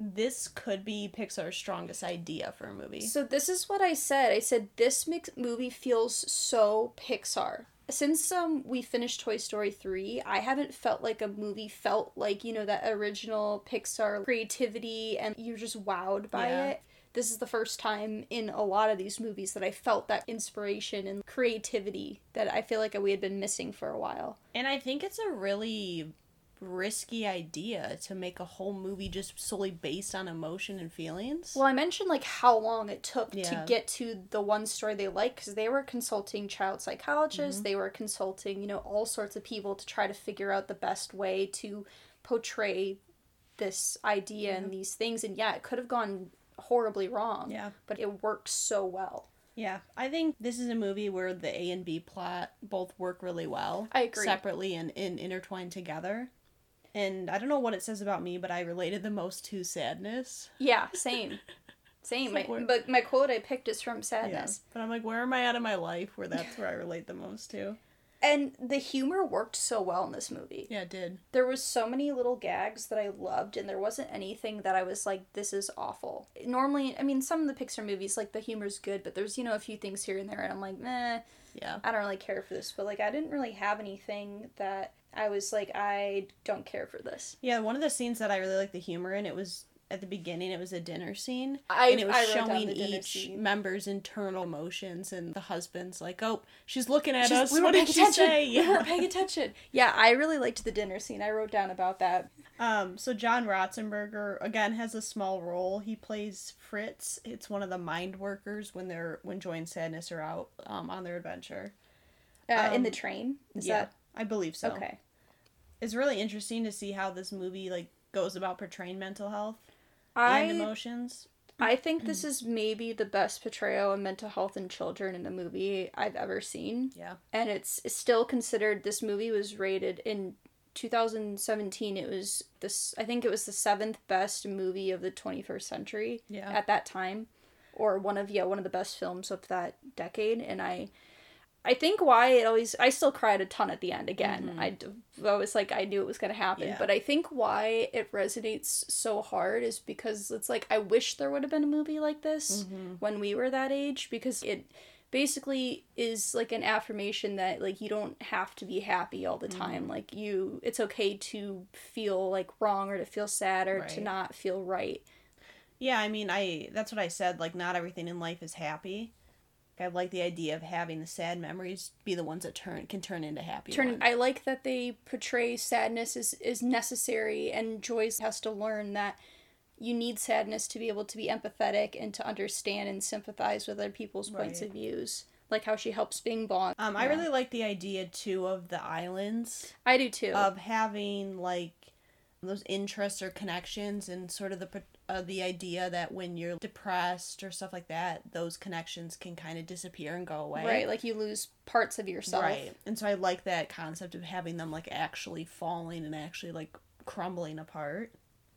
this could be Pixar's strongest idea for a movie. So this is what I said. I said this movie feels so Pixar. Since um we finished Toy Story 3, I haven't felt like a movie felt like, you know, that original Pixar creativity and you're just wowed by Yeah. it. This is the first time in a lot of these movies that I felt that inspiration and creativity that I feel like we had been missing for a while. And I think it's a really risky idea to make a whole movie just solely based on emotion and feelings. Well, I mentioned like how long it took to get to the one story they like because they were consulting child psychologists, Mm-hmm. they were consulting, you know, all sorts of people to try to figure out the best way to portray this idea and these things. And yeah, it could have gone horribly wrong, Yeah. but it works so well. Yeah, I think this is a movie where the A and B plot both work really well. I agree. Separately and, and intertwined together. And I don't know what it says about me, but I related the most to sadness. Yeah, same. Same. Like my, but my quote I picked is from Yeah. Sadness. But I'm like, where am I at in my life where that's where I relate the most to? And the humor worked so well in this movie. Yeah, it did. there was so many little gags that I loved, and there wasn't anything that I was like, "This is awful." Normally, I mean, some of the Pixar movies, like the humor's good, but there's you know a few things here and there, and I'm like, "Meh, Yeah. I don't really care for this." But like, I didn't really have anything that I was like, "I don't care for this." Yeah, one of the scenes that I really liked the humor in, it was at the beginning, it was a dinner scene. I and it was showing each scene. member's internal emotions, and the husband's like, "Oh, she's looking at She's- us. we what did she attention. say?" We weren't paying attention. Yeah, I really liked the dinner scene. I wrote down about that. Um, so John Ratzenberger again has a small role. He plays Fritz. It's one of the mind workers when they're when Joy and Sadness are out um, on their adventure. Uh, in the Um, train, is yeah, I believe so. okay? It's really interesting to see how this movie like goes about portraying mental health I and emotions. I think this is maybe the best portrayal of mental health in children in a movie I've ever seen. Yeah. And it's still considered this movie was rated in 2017 it was this I think it was the seventh best movie of the 21st century Yeah. at that time or one of yeah one of the best films of that decade and I I think why it always I still cried a ton at the end again. Mm-hmm. I was like I knew it was going to happen, Yeah. but I think why it resonates so hard is because it's like I wish there would have been a movie like this mm-hmm. when we were that age because it basically is like an affirmation that like you don't have to be happy all the time. Mm-hmm. Like you it's okay to feel like wrong or to feel sad or to not feel right. Yeah, I mean, I that's what I said. Like, not everything in life is happy. I like the idea of having the sad memories be the ones that turn can turn into happy. turn ones. I like that they portray sadness as is necessary and Joyce has to learn that you need sadness to be able to be empathetic and to understand and sympathize with other people's points of views. Like how she helps Bing Bong. Um, I really like the idea too of the islands I do too. of having like those interests or connections and sort of the uh, the idea that when you're depressed or stuff like that, those connections can kind of disappear and go away. right, like you lose parts of yourself. Right. And so I like that concept of having them like actually falling and actually like crumbling apart.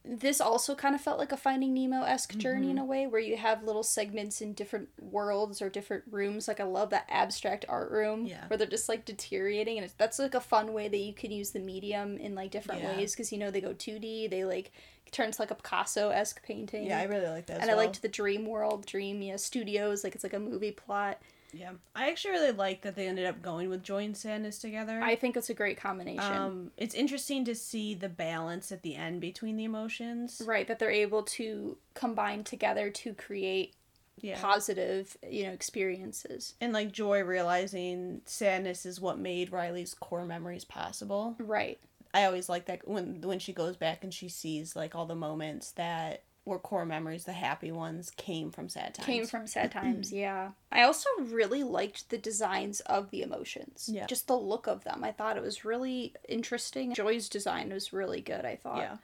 This also kind of felt like a Finding Nemo esque journey in mm-hmm. a way, where you have little segments in different worlds or different rooms. Like I love that abstract art room Yeah. where they're just like deteriorating, and it's, that's like a fun way that you can use the medium in like different Yeah. ways because you know they go two D, they like turns like a Picasso esque painting. Yeah, I really like that. And I liked the Dream World, Dream yeah, Studios, like it's like a movie plot. Yeah, I actually really like that they ended up going with Joy and Sadness together. I think it's a great combination. um, it's interesting to see the balance at the end between the emotions. right, that they're able to combine together to create Yeah, positive, you know, experiences. and like Joy realizing sadness is what made Riley's core memories possible. Right. I always like that when when she goes back and she sees like all the moments that were core memories, the happy ones came from sad times. Came from sad times, yeah. I also really liked the designs of the emotions. Yeah. Just the look of them. I thought it was really interesting. Joy's design was really good, I thought. yeah.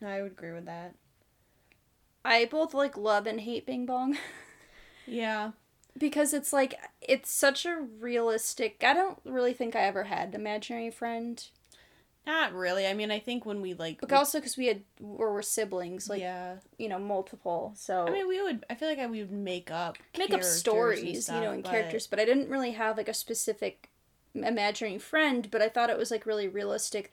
No, I would agree with that. I both like love and hate Bing Bong. Yeah. because it's like it's such a realistic I don't really think I ever had an imaginary friend. Not really. I mean, I think when we like But also because we had or were siblings, like yeah. you know, multiple. So I mean, we would. I feel like we would make up make up stories, you know, and but- characters. But I didn't really have like a specific imaginary friend. But I thought it was like really realistic.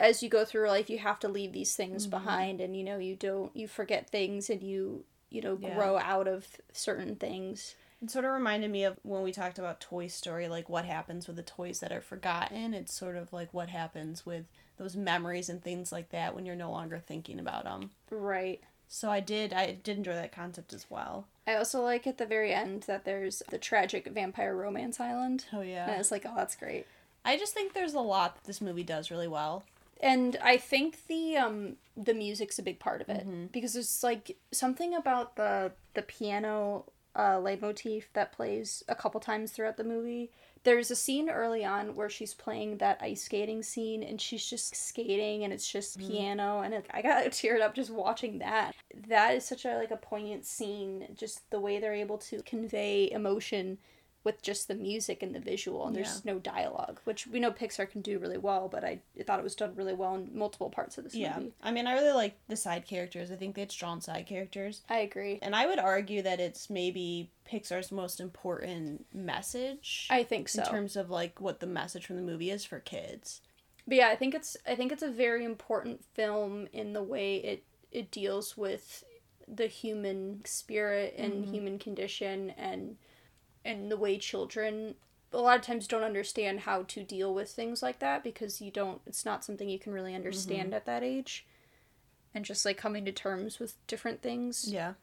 As you go through life, you have to leave these things Mm-hmm. behind, and you know, you don't you forget things, and you you know Yeah. grow out of certain things. It sort of reminded me of when we talked about Toy Story, like what happens with the toys that are forgotten. It's sort of like what happens with those memories and things like that when you're no longer thinking about them. Right. So I did. I did enjoy that concept as well. I also like at the very end that there's the tragic vampire romance island. Oh yeah. And it's like, oh, that's great. I just think there's a lot that this movie does really well. And I think the um the music's a big part of it Mm-hmm. because there's like something about the the piano uh leitmotif that plays a couple times throughout the movie. There's a scene early on where she's playing that ice skating scene and she's just skating and it's just Mm-hmm. piano and it, I got teared up just watching that. That is such a like a poignant scene just the way they're able to convey emotion with just the music and the visual and there's no dialogue which we know pixar can do really well but i thought it was done really well in multiple parts of this Yeah. movie I mean, I really like the side characters. I think they had strong side characters. i agree And I would argue that it's maybe Pixar's most important message i think so in terms of like what the message from the movie is for kids. but yeah i think it's i think it's a very important film in the way it it deals with the human spirit and mm-hmm. human condition and and the way children a lot of times don't understand how to deal with things like that because you don't it's not something you can really mm-hmm. understand at that age and just like coming to terms with different things Yeah.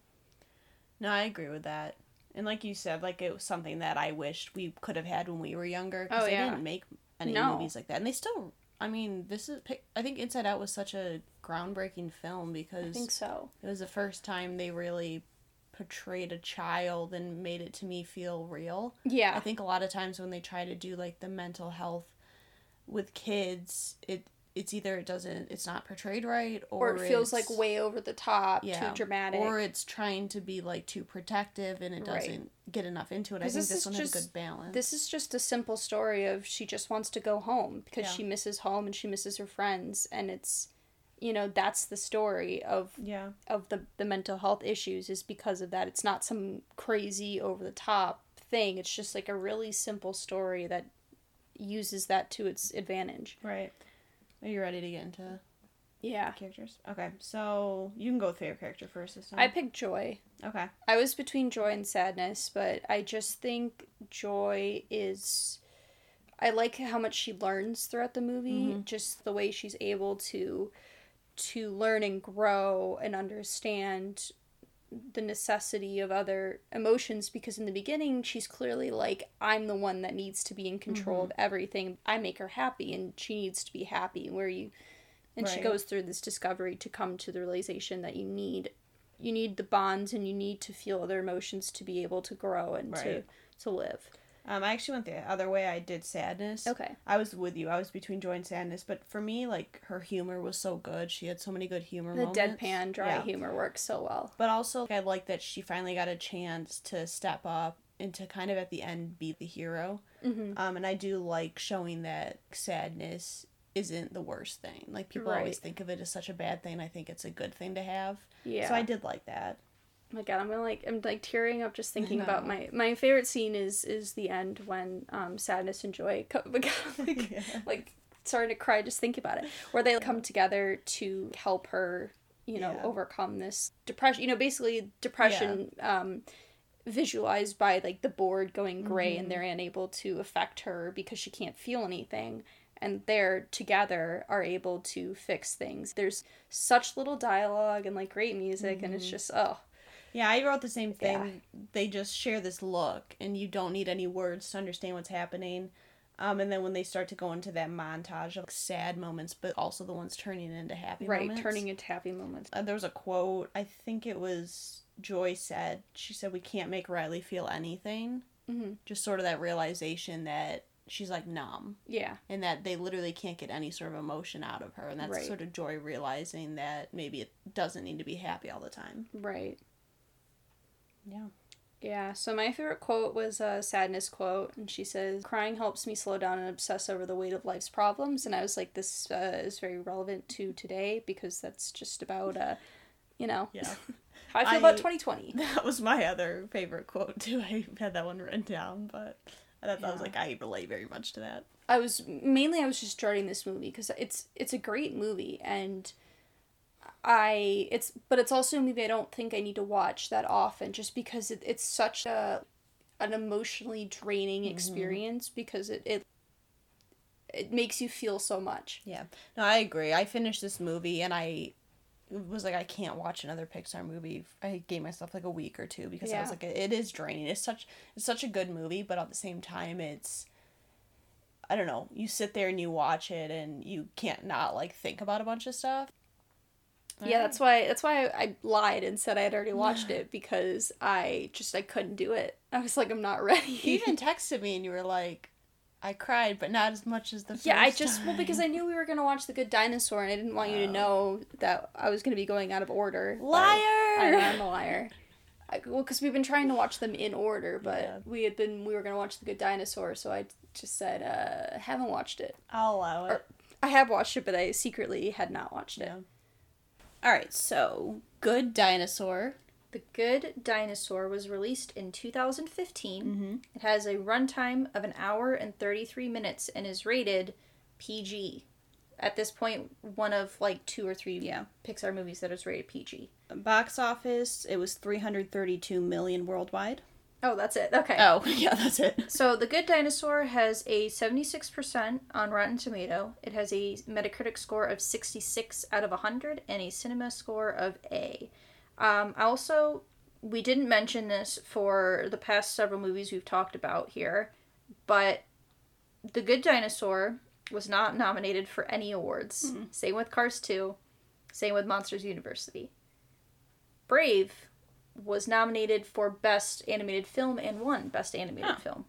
No, I agree with that. And like you said, like it was something that I wished we could have had when we were younger. Oh, 'cause Oh, they yeah. didn't make any No. movies like that, and they still. I mean, this is i think Inside Out was such a groundbreaking film because i because think so it was the first time they really portrayed a child and made it to me feel real. yeah I think a lot of times when they try to do like the mental health with kids, it it's either it doesn't it's not portrayed right or, or it feels like way over the top yeah, too dramatic or it's trying to be like too protective and it doesn't get enough into it. i think this this, is one had a just- good balance. This is just a simple story of she just wants to go home because Yeah. she misses home and she misses her friends and it's you know that's the story of yeah, of the the mental health issues is because of that. It's not some crazy over the top thing. It's just like a really simple story that uses that to its advantage. right. Are you ready to get into Yeah. characters? Okay, so you can go with favorite character first this time. I picked Joy. okay. I was between joy and sadness, but I just think joy is. I like how much she learns throughout the movie. Mm-hmm. Just the way she's able to, to learn and grow and understand the necessity of other emotions. Because in the beginning, she's clearly like, I'm the one that needs to be in control of mm-hmm. everything. I make her happy, and she needs to be happy. Where you, and she goes through this discovery to come to the realization that you need you need the bonds and you need to feel other emotions to be able to grow and to to live. Um, I actually went the other way. I did sadness. Okay. I was with you. I was between joy and sadness, but for me, like her humor was so good. She had so many good humor The moments. deadpan dry Yeah. humor works so well. But also, I like that she finally got a chance to step up and to kind of at the end be the hero. Mm-hmm. Um, and I do like showing that sadness isn't the worst thing. Like people always think of it as such a bad thing. I think it's a good thing to have. Yeah. So I did like that. My god, I'm gonna like I'm like tearing up just thinking about my my favorite scene is is the end when um sadness and joy co- like, Yeah. like starting to cry just thinking about it where they come together to help her you know Yeah. overcome this depression you know basically depression um visualized by like the board going gray Mm-hmm. and they're unable to affect her because she can't feel anything and they're together are able to fix things there's such little dialogue and like great music and Mm-hmm. it's just oh Yeah, I wrote the same thing. Yeah. They just share this look, and you don't need any words to understand what's happening. Um, and then when they start to go into that montage of sad moments, but also the ones turning into happy right moments. turning into happy moments Uh, there was a quote. I think it was Joy said. She said, "We can't make Riley feel anything." Mhm. Just sort of that realization that she's like numb, yeah and that they literally can't get any sort of emotion out of her, and that's Right. sort of Joy realizing that maybe it doesn't need to be happy all the time. right Yeah. Yeah, so my favorite quote was a sadness quote, and she says, Crying helps me slow down and obsess over the weight of life's problems. And I was like, this uh, is very relevant to today because that's just about, uh, you know, Yeah. how I feel I- about 2020. That was my other favorite quote too. I had that one written down, but I thought that was like I relate very much to that. I was mainly I was just starting this movie because it's it's a great movie and I it's but it's also a movie I don't think I need to watch that often just because it, it's such a an emotionally draining mm-hmm. experience because it, it it makes you feel so much. Yeah. No, I agree. I finished this movie and I was like I can't watch another Pixar movie. I gave myself like a week or two because I was like it is draining. It's such it's such a good movie, but at the same time it's I don't know. You sit there and you watch it and you can't not like think about a bunch of stuff. Yeah, that's why that's why I, I lied and said I had already watched it because I just I couldn't do it. I was like I'm not ready. You even texted me and you were like I cried, but not as much as the first Yeah, I just well because I knew we were gonna watch The Good Dinosaur and I didn't want you to Oh. know that I was gonna be going out of order. liar. I, I'm a liar. I, well, because we've been trying to watch them in order, but Yeah. we had been we were gonna watch The Good Dinosaur, so I just said uh haven't watched it. I'll allow it. Or- I have watched it, but I secretly had not watched it. Yeah. All right, so Good Dinosaur. The Good Dinosaur was released in 2015. Mm-hmm. It has a runtime of an hour and 33 minutes and is rated PG. At this point, one of like two or three Yeah. Pixar movies that is rated PG. Box office, it was 332 million worldwide. Oh, that's it. Okay. Oh, yeah, that's it. So, The Good Dinosaur has a 76% on Rotten Tomato. It has a Metacritic score of 66 out of 100 and a cinema score of A. Um, also, we didn't mention this for the past several movies we've talked about here, but The Good Dinosaur was not nominated for any awards. Same with Cars 2, same with Monsters University. Brave was nominated for Best Animated Film and won Best Animated Huh. Film.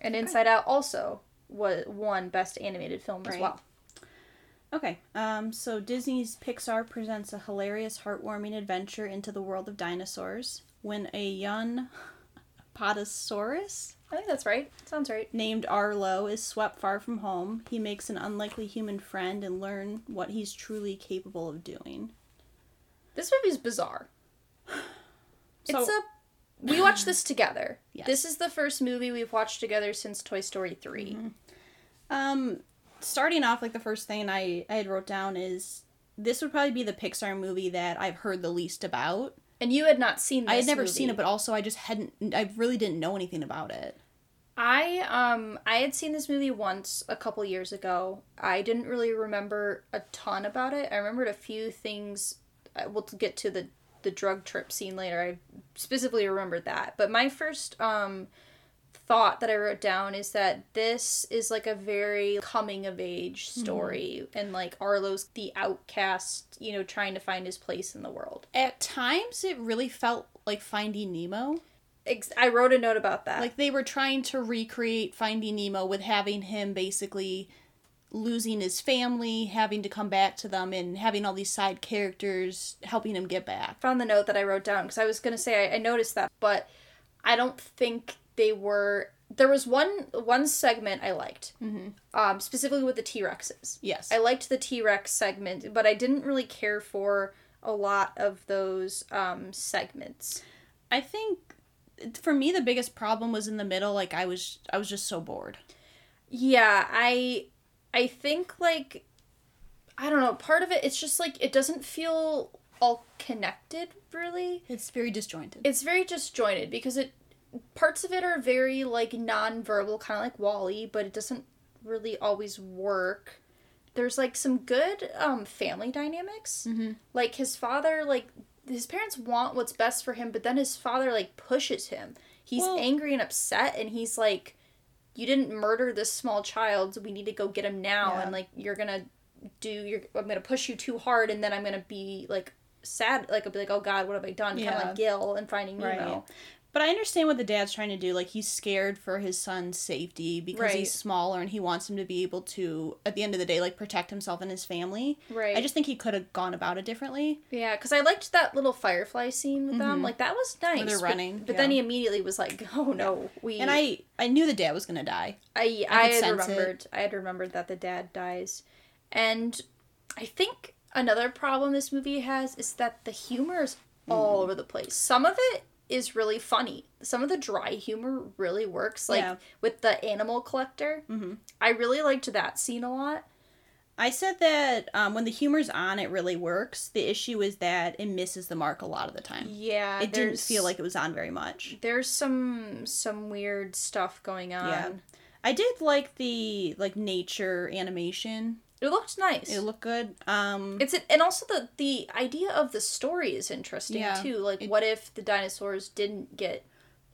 And Inside Out also was won Best Animated Film as well. Okay, um, so Disney's Pixar presents a hilarious, heartwarming adventure into the world of dinosaurs when a young Podosaurus I think that's right. Sounds right. named Arlo is swept far from home. He makes an unlikely human friend and learn what he's truly capable of doing. This movie's bizarre. So- it's a we watched this together. Yes. This is the first movie we've watched together since Toy Story 3. Um, starting off, like the first thing I I had wrote down is this would probably be the Pixar movie that I've heard the least about. And you had not seen this I had never movie. seen it, but also I just hadn't. I really didn't know anything about it. I um I had seen this movie once a couple years ago. I didn't really remember a ton about it. I remembered a few things. uh, We'll get to the the drug trip scene later. I specifically remembered that. But my first um thought that I wrote down is that this is like a very coming of age story and like Arlo's the outcast, you know, trying to find his place in the world. At times, it really felt like Finding Nemo. I wrote a note about that. Like they were trying to recreate Finding Nemo with having him basically losing his family, having to come back to them, and having all these side characters helping him get back. found the note that I wrote down because I was gonna say I, I noticed that, but I don't think they were there was one one segment I liked, Mm-hmm. um, specifically with the T Rexes. Yes. I liked the T Rex segment, but I didn't really care for a lot of those um, segments. I think for me the biggest problem was in the middle. Like I was, I was just so bored. Yeah, I I think like I don't know, part of it it's just like it doesn't feel all connected really. It's very disjointed. It's very disjointed because it parts of it are very like non-verbal kind of like WALL-E, but it doesn't really always work. There's like some good um family dynamics. mm-hmm. Like his father like his parents want what's best for him, but then his father like pushes him. He's Well- angry and upset and he's like you didn't murder this small child, so we need to go get him now Yeah. and like you're to do you're I'm to push you too hard and then I'm to be like sad like I'll be like oh god, what have I done? Kind of like Gil and finding Nemo. Right. But I understand what the dad's trying to do. Like he's scared for his son's safety because Right. he's smaller and he wants him to be able to, at the end of the day, like protect himself and his family. Right. I just think he could have gone about it differently. Yeah, because I liked that little firefly scene with them. Mhm. Like that was nice. they're but- running, but, then yeah. he immediately was like, "Oh no, we." And I, I knew the dad was gonna die. I, I I, had sense it. remembered. I had remembered that the dad dies, and I think another problem this movie has is that the humor is all Mm. over the place. Some of it is really funny. Some of the dry humor really works. Like Yeah. with the animal collector, Mhm. I really liked that scene a lot. I said that um, when the humor's on, it really works. The issue is that it misses the mark a lot of the time. Yeah, it didn't feel like it was on very much. there's some some weird stuff going on. Yeah. I did like the like nature animation. It looked nice. It looked good. Um, It's an, and also the the idea of the story is interesting Yeah. too. Like, It- what if the dinosaurs didn't get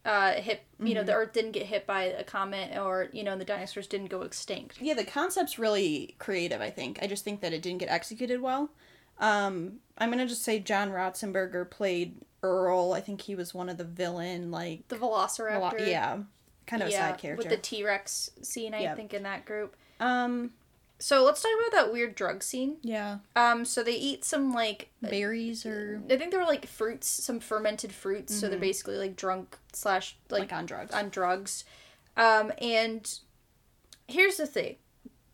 uh, hit? You know, Mhm. the Earth didn't get hit by a comet, or you know, the dinosaurs didn't go extinct. yeah, the concept's really creative. I think. I just think that it didn't get executed well. Um, I'm gonna just say John Ratzenberger played Earl. I think he was one of the villain. Like, The Velociraptor, yeah, kind of a yeah, side character. with the T Rex scene. I Yeah. think in that group. um, So let's talk about that weird drug scene. yeah, Um, so they eat some like berries or I think they were like fruits, some fermented fruits. So they're Mhm. basically like drunk slash like, like on drugs. on drugs. Um, and here's the thing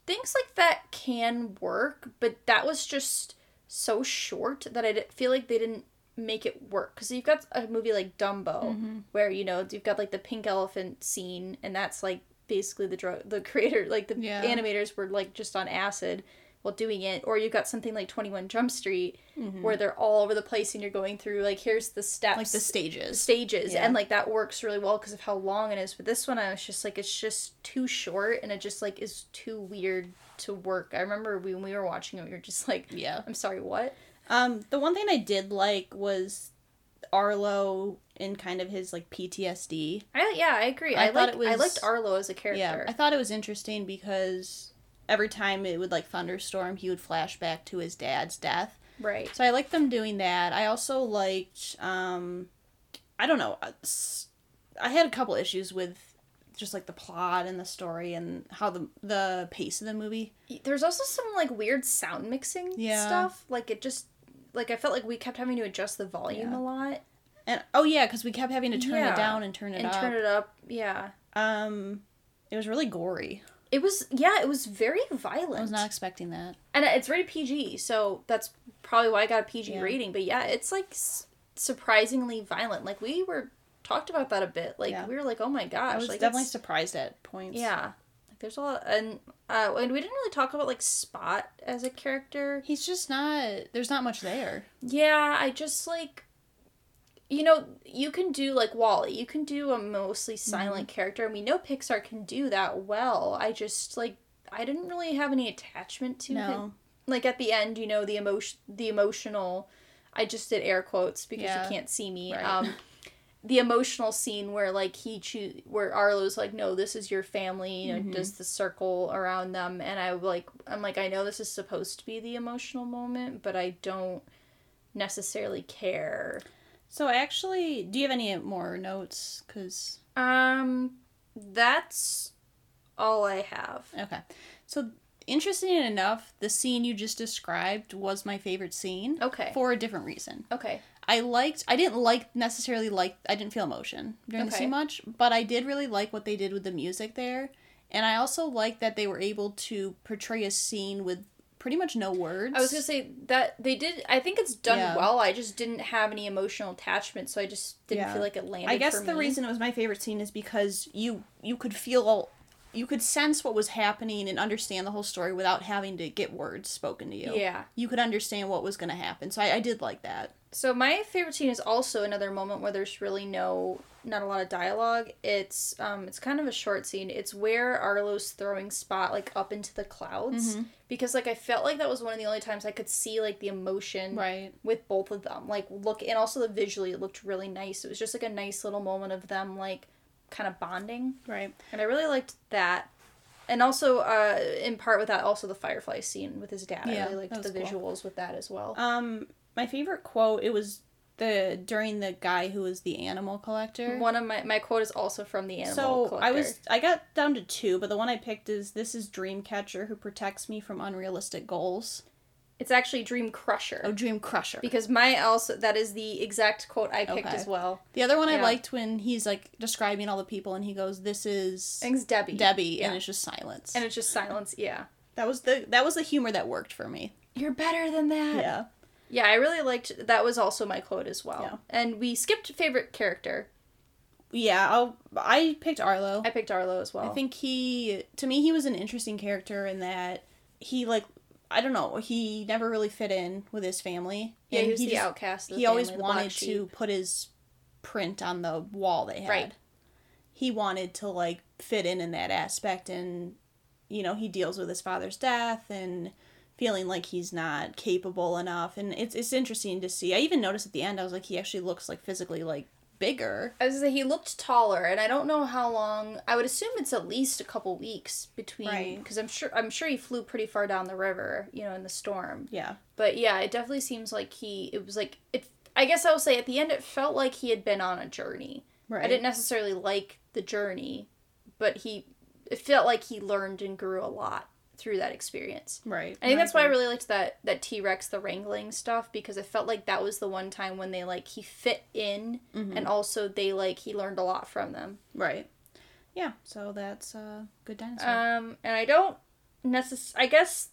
things like that can work, but that was just so short that I feel like they didn't make it work. Because you've got a movie like Dumbo, Mhm. where, you know, you've got like the pink elephant scene, and that's like basically the drug, the creator, like the Yeah. animators were like just on acid while doing it. Or you've got something like 21 Jump Street, Mhm. where they're all over the place and you're going through, like, here's the steps like the stages. stages Yeah. and like that works really well because of how long it is but this one i was just like it's just too short and it just like is too weird to work i remember when we were watching it we were just like Yeah. i'm sorry what Um, the one thing I did like was Arlo in kind of his like PTSD. I, yeah i agree I i, liked, it i liked arlo as a character Yeah, I thought it was interesting because every time it would like thunderstorm, he would flash back to his dad's death. right So I liked them doing that. I also liked, um, I don't know, I had a couple issues with just like the plot and the story and how the the pace of the movie. there's also some like weird sound mixing Yeah. stuff like it just like i felt like we kept having to adjust the volume Yeah. a lot And oh yeah, because we kept having to turn Yeah, it down and turn it up. and up. turn it up yeah Um, it was really gory. it was yeah it was very violent I was not expecting that. and it's rated PG, so that's probably why I got a PG Yeah. rating. But yeah, it's like s- surprisingly violent. Like we were talked about that a bit. Like Yeah. we were like, oh my gosh, I was like definitely it's- surprised at points. yeah. Like there's a lot, and uh, and we didn't really talk about like Spot as a character. He's just not. There's not much there. Yeah, I just like. You know, you can do like WALL-E. You can do a mostly silent Mm-hmm. character, and we know Pixar can do that well. I just like I didn't really have any attachment to him like at the end, you know, the emotion, the emotional. I just did air quotes because Yeah. you can't see me. Right. Um, the emotional scene where like he choose where Arlo's like, no, this is your family. You know, Mhm. does the circle around them, and I like, I'm like, I know this is supposed to be the emotional moment, but I don't necessarily care. So actually, do you have any more notes? Cause Um, that's all I have. okay, so interesting enough, the scene you just described was my favorite scene Okay. for a different reason. Okay. I liked. I didn't like necessarily like. I didn't feel emotion during the Okay. scene much, but I did really like what they did with the music there, and I also liked that they were able to portray a scene with pretty much no words. I was gonna say that they did. I think it's done Yeah. well. I just didn't have any emotional attachment, so I just didn't Yeah. feel like it landed. I guess the me. reason it was my favorite scene is because you you could feel you could sense what was happening and understand the whole story without having to get words spoken to you. Yeah. You could understand what was going to happen. So I, I did like that. So my favorite scene is also another moment where there's really no, not a lot of dialogue. It's um, it's kind of a short scene. It's where Arlo's throwing Spot like up into the clouds because like I felt like that was one of the only times I could see like the emotion Right. with both of them. Like look, and also the visually it looked really nice. It was just like a nice little moment of them like kind of bonding. Right. and I really liked that. And also, uh, in part with that, also the Firefly scene with his dad. Yeah, I really liked the cool. visuals with that as well. Um, my favorite quote it was the during the guy who was the animal collector. One of my my quote is also from the animal. so collector. I was I got down to two, but the one I picked is this is Dreamcatcher who protects me from unrealistic goals. It's actually Dream Crusher Oh, Dream Crusher. because my also that is the exact quote I picked Okay. as well. The other one I liked when he's like describing all the people and he goes, "This is it's Debbie. Debbie," Yeah. and it's just silence. and it's just silence. Yeah, that was the that was the humor that worked for me. you're better than that. Yeah. yeah. I really liked that. Was also my quote as well. Yeah. And we skipped favorite character. Yeah, I'll, I picked Arlo. I picked Arlo as well. I think he to me he was an interesting character in that he like I don't know, he never really fit in with his family. yeah, And he was the just- outcast. The he always family, black wanted to put his print on the wall they had. Right. He wanted to like fit in in that aspect and you know, he deals with his father's death and feeling like he's not capable enough and it's it's interesting to see. I even noticed at the end I was like he actually looks like physically like bigger. I was say he looked taller, and I don't know how long. I would assume it's at least a couple weeks between, Right. because I'm sure I'm sure he flew pretty far down the river, you know, in the storm. Yeah. But yeah, it definitely seems like he. It was like it. I guess I will say at the end, it felt like he had been on a journey. Right. I didn't necessarily like the journey, but he. It felt like he learned and grew a lot through that experience. Right. I think that's why I really liked that that T Rex the wrangling stuff because I felt like that was the one time when they like he fit in Mm-hmm. and also they like he learned a lot from them. Right. Yeah. So that's uh, good dinosaur. Um, and I don't necess. I guess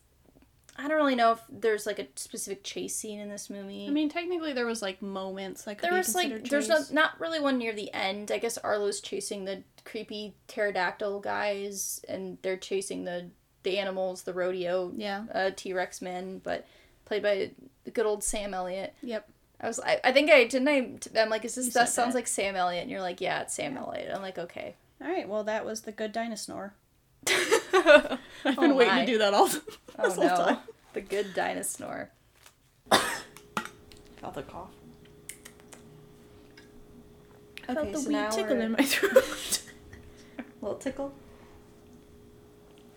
I don't really know if there's like a specific chase scene in this movie. I mean, technically, there was like moments like there was like considered there's no, chase. not really one near the end. I guess Arlo's chasing the creepy pterodactyl guys, and they're chasing the the animals, the rodeo Yeah. uh, T Rex men, but played by the good old Sam Elliott. Yep. I was I, I think I didn't I I'm like is this You that sounds that. like Sam Elliott and you're like yeah it's Sam Elliott I'm like okay All right. Well, that was the good dinosaur. oh I've been waiting my. to do that all this whole no time. the good dinosaur Felt the cough. Okay, Felt the so wee now tickle we're- in my throat. little tickle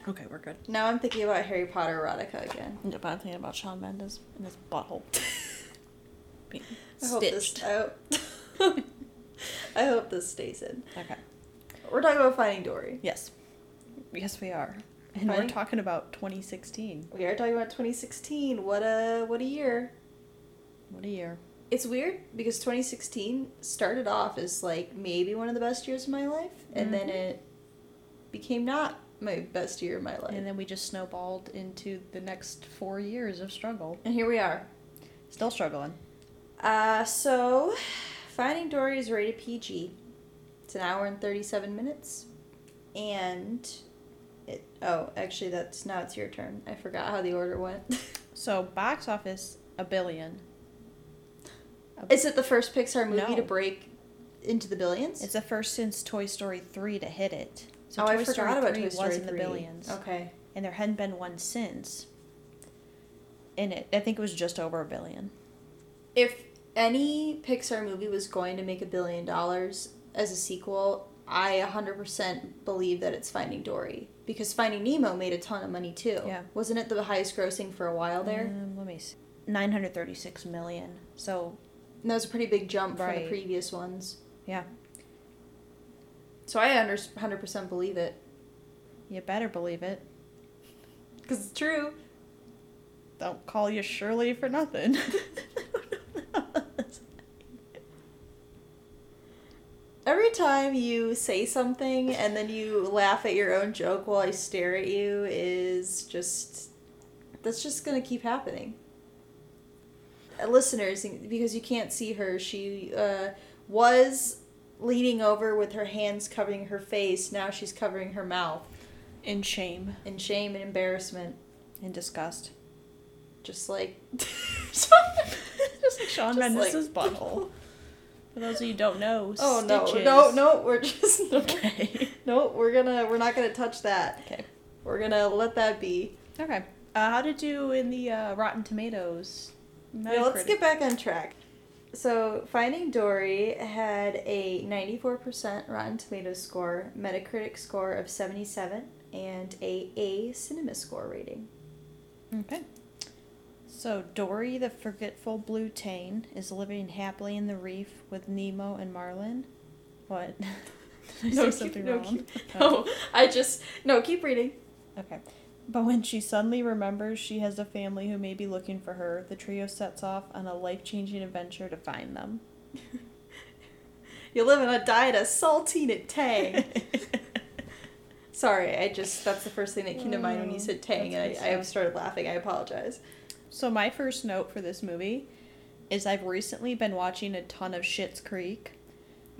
okay, we're good. now I'm thinking about Harry Potter erotica again Yeah, but I'm thinking about Shawn Mendes and his butthole. Being I hope this. I hope, I hope this stays in Okay. we're talking about Finding Dory Yes. Yes, we are. And Fine. we're talking about 2016. we are talking about 2016 what a what a year What a year. it's weird because 2016 started off as like maybe one of the best years of my life and then mm-hmm. it became not my best year of my life And then we just snowballed into the next four years of struggle. and here we are Still struggling. uh so finding dory is rated pg it's an hour and 37 minutes and it oh actually that's now it's your turn i forgot how the order went So, box office, a billion. is it the first pixar movie No. to break into the billions It's the first since Toy Story 3 to hit it. So oh Toy i Story forgot about 3 Toy Story was in the 3. billions. okay And there hadn't been one since. And it, I think it was just over a billion. if any Pixar movie was going to make a billion dollars as a sequel, I 100% believe that it's Finding Dory. Because Finding Nemo made a ton of money too. Yeah. Wasn't it the highest grossing for a while there? Um, let me see. 936 million. So, And that was a pretty big jump from the previous ones. yeah. So I 100% believe it. You better believe it. Because it's true. Don't call you Shirley for nothing. Every time you say something and then you laugh at your own joke while I stare at you is just. That's just gonna keep happening. Uh, listeners, because you can't see her, she uh, was leaning over with her hands covering her face. Now she's covering her mouth In shame in shame and embarrassment, and disgust. just like Just like Shawn Just Mendes' like- butthole. For those of you who don't know, oh no stitches. no no we're just Okay. no we're gonna we're not gonna touch that. Okay. We're gonna let that be. Okay. Uh, how did you in the uh, Rotten Tomatoes? Yeah, let's get back on track. So, Finding Dory had a 94% Rotten Tomatoes score, Metacritic score of 77, and a A Cinema score rating. Okay. So Dory, the forgetful blue tang, is living happily in the reef with Nemo and Marlin. What? Did I say something no, wrong? keep- no, I just no. Keep reading. Okay. But when she suddenly remembers she has a family who may be looking for her, the trio sets off on a life changing adventure to find them. You live on a diet of saltine and tang. Sorry, I just that's the first thing that came to mind when you said oh, tang, and I, I started laughing. I apologize. so my first note for this movie is I've recently been watching a ton of Schitt's Creek.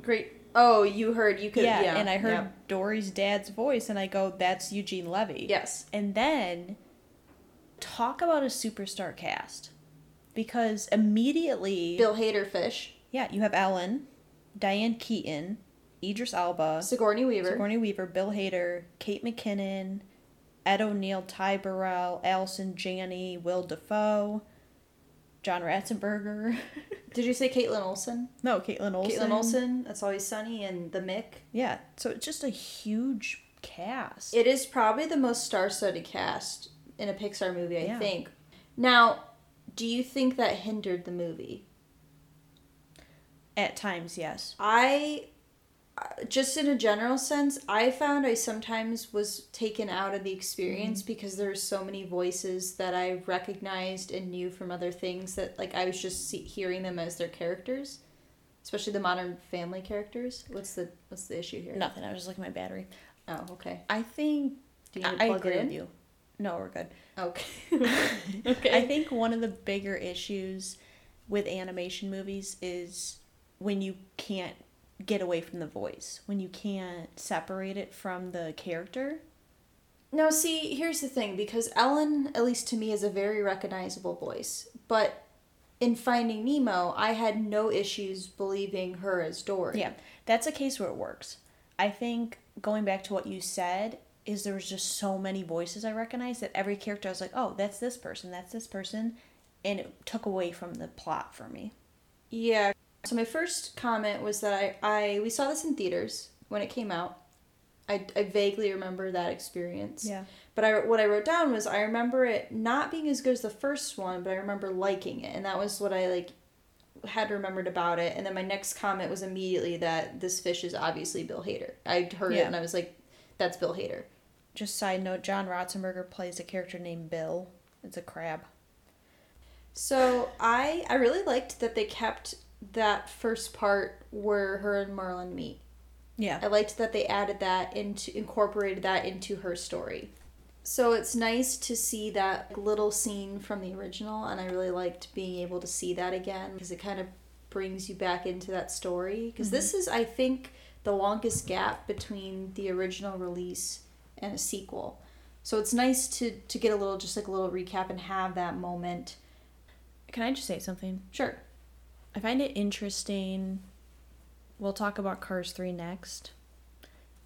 Great. Oh, you heard you could yeah, yeah, and I heard yeah. Dory's dad's voice, and I go, "That's Eugene Levy." yes. And then talk about a superstar cast. Because immediately Bill Hader fish, Yeah, you have Ellen, Diane Keaton, Idris Elba, Sigourney Weaver. Sigourney Weaver, Bill Hader, Kate McKinnon, Ed O'Neill, Ty Burrell, Allison Janney, Will Dafoe, John Ratzenberger. Did you say Kaitlin Olson? no, Kaitlin Olson. Kaitlin Olson. That's always sunny, and the Mick. Yeah, so it's just a huge cast. It is probably the most star-studded cast in a Pixar movie, I Yeah. think. Now, do you think that hindered the movie? At times, yes. I just in a general sense, I found I sometimes was taken out of the experience mm-hmm. because there's so many voices that I recognized and knew from other things that like I was just see- hearing them as their characters, especially the Modern Family characters. What's the what's the issue here? Nothing. I was just looking at my battery. Oh, okay. I think Do you I, I agree it in? with you. No, we're good. Okay. okay. I think one of the bigger issues with animation movies is when you can't get away from the voice, when you can't separate it from the character. No, see, here's the thing because Ellen, at least to me, is a very recognizable voice. But in Finding Nemo, I had no issues believing her as Dory. Yeah, that's a case where it works. I think going back to what you said is there was just so many voices I recognized that every character I was like, oh, that's this person, that's this person, and it took away from the plot for me. Yeah. So my first comment was that I, I we saw this in theaters when it came out. I, I vaguely remember that experience. Yeah. But I what I wrote down was I remember it not being as good as the first one, but I remember liking it, and that was what I like had remembered about it. And then my next comment was immediately that this fish is obviously Bill Hader. I heard it and I was like, "That's Bill Hader." Just side note, John Ratzenberger plays a character named Bill. It's a crab. So I I really liked that they kept that first part where her and Marlin meet. Yeah. I liked that they added that into incorporated that into her story. So it's nice to see that little scene from the original and I really liked being able to see that again because it kind of brings you back into that story because this mm-hmm. is I think the longest gap between the original release and a sequel. So it's nice to to get a little just like a little recap and have that moment. Can I just say something? Sure. I find it interesting. We'll talk about Cars 3 next.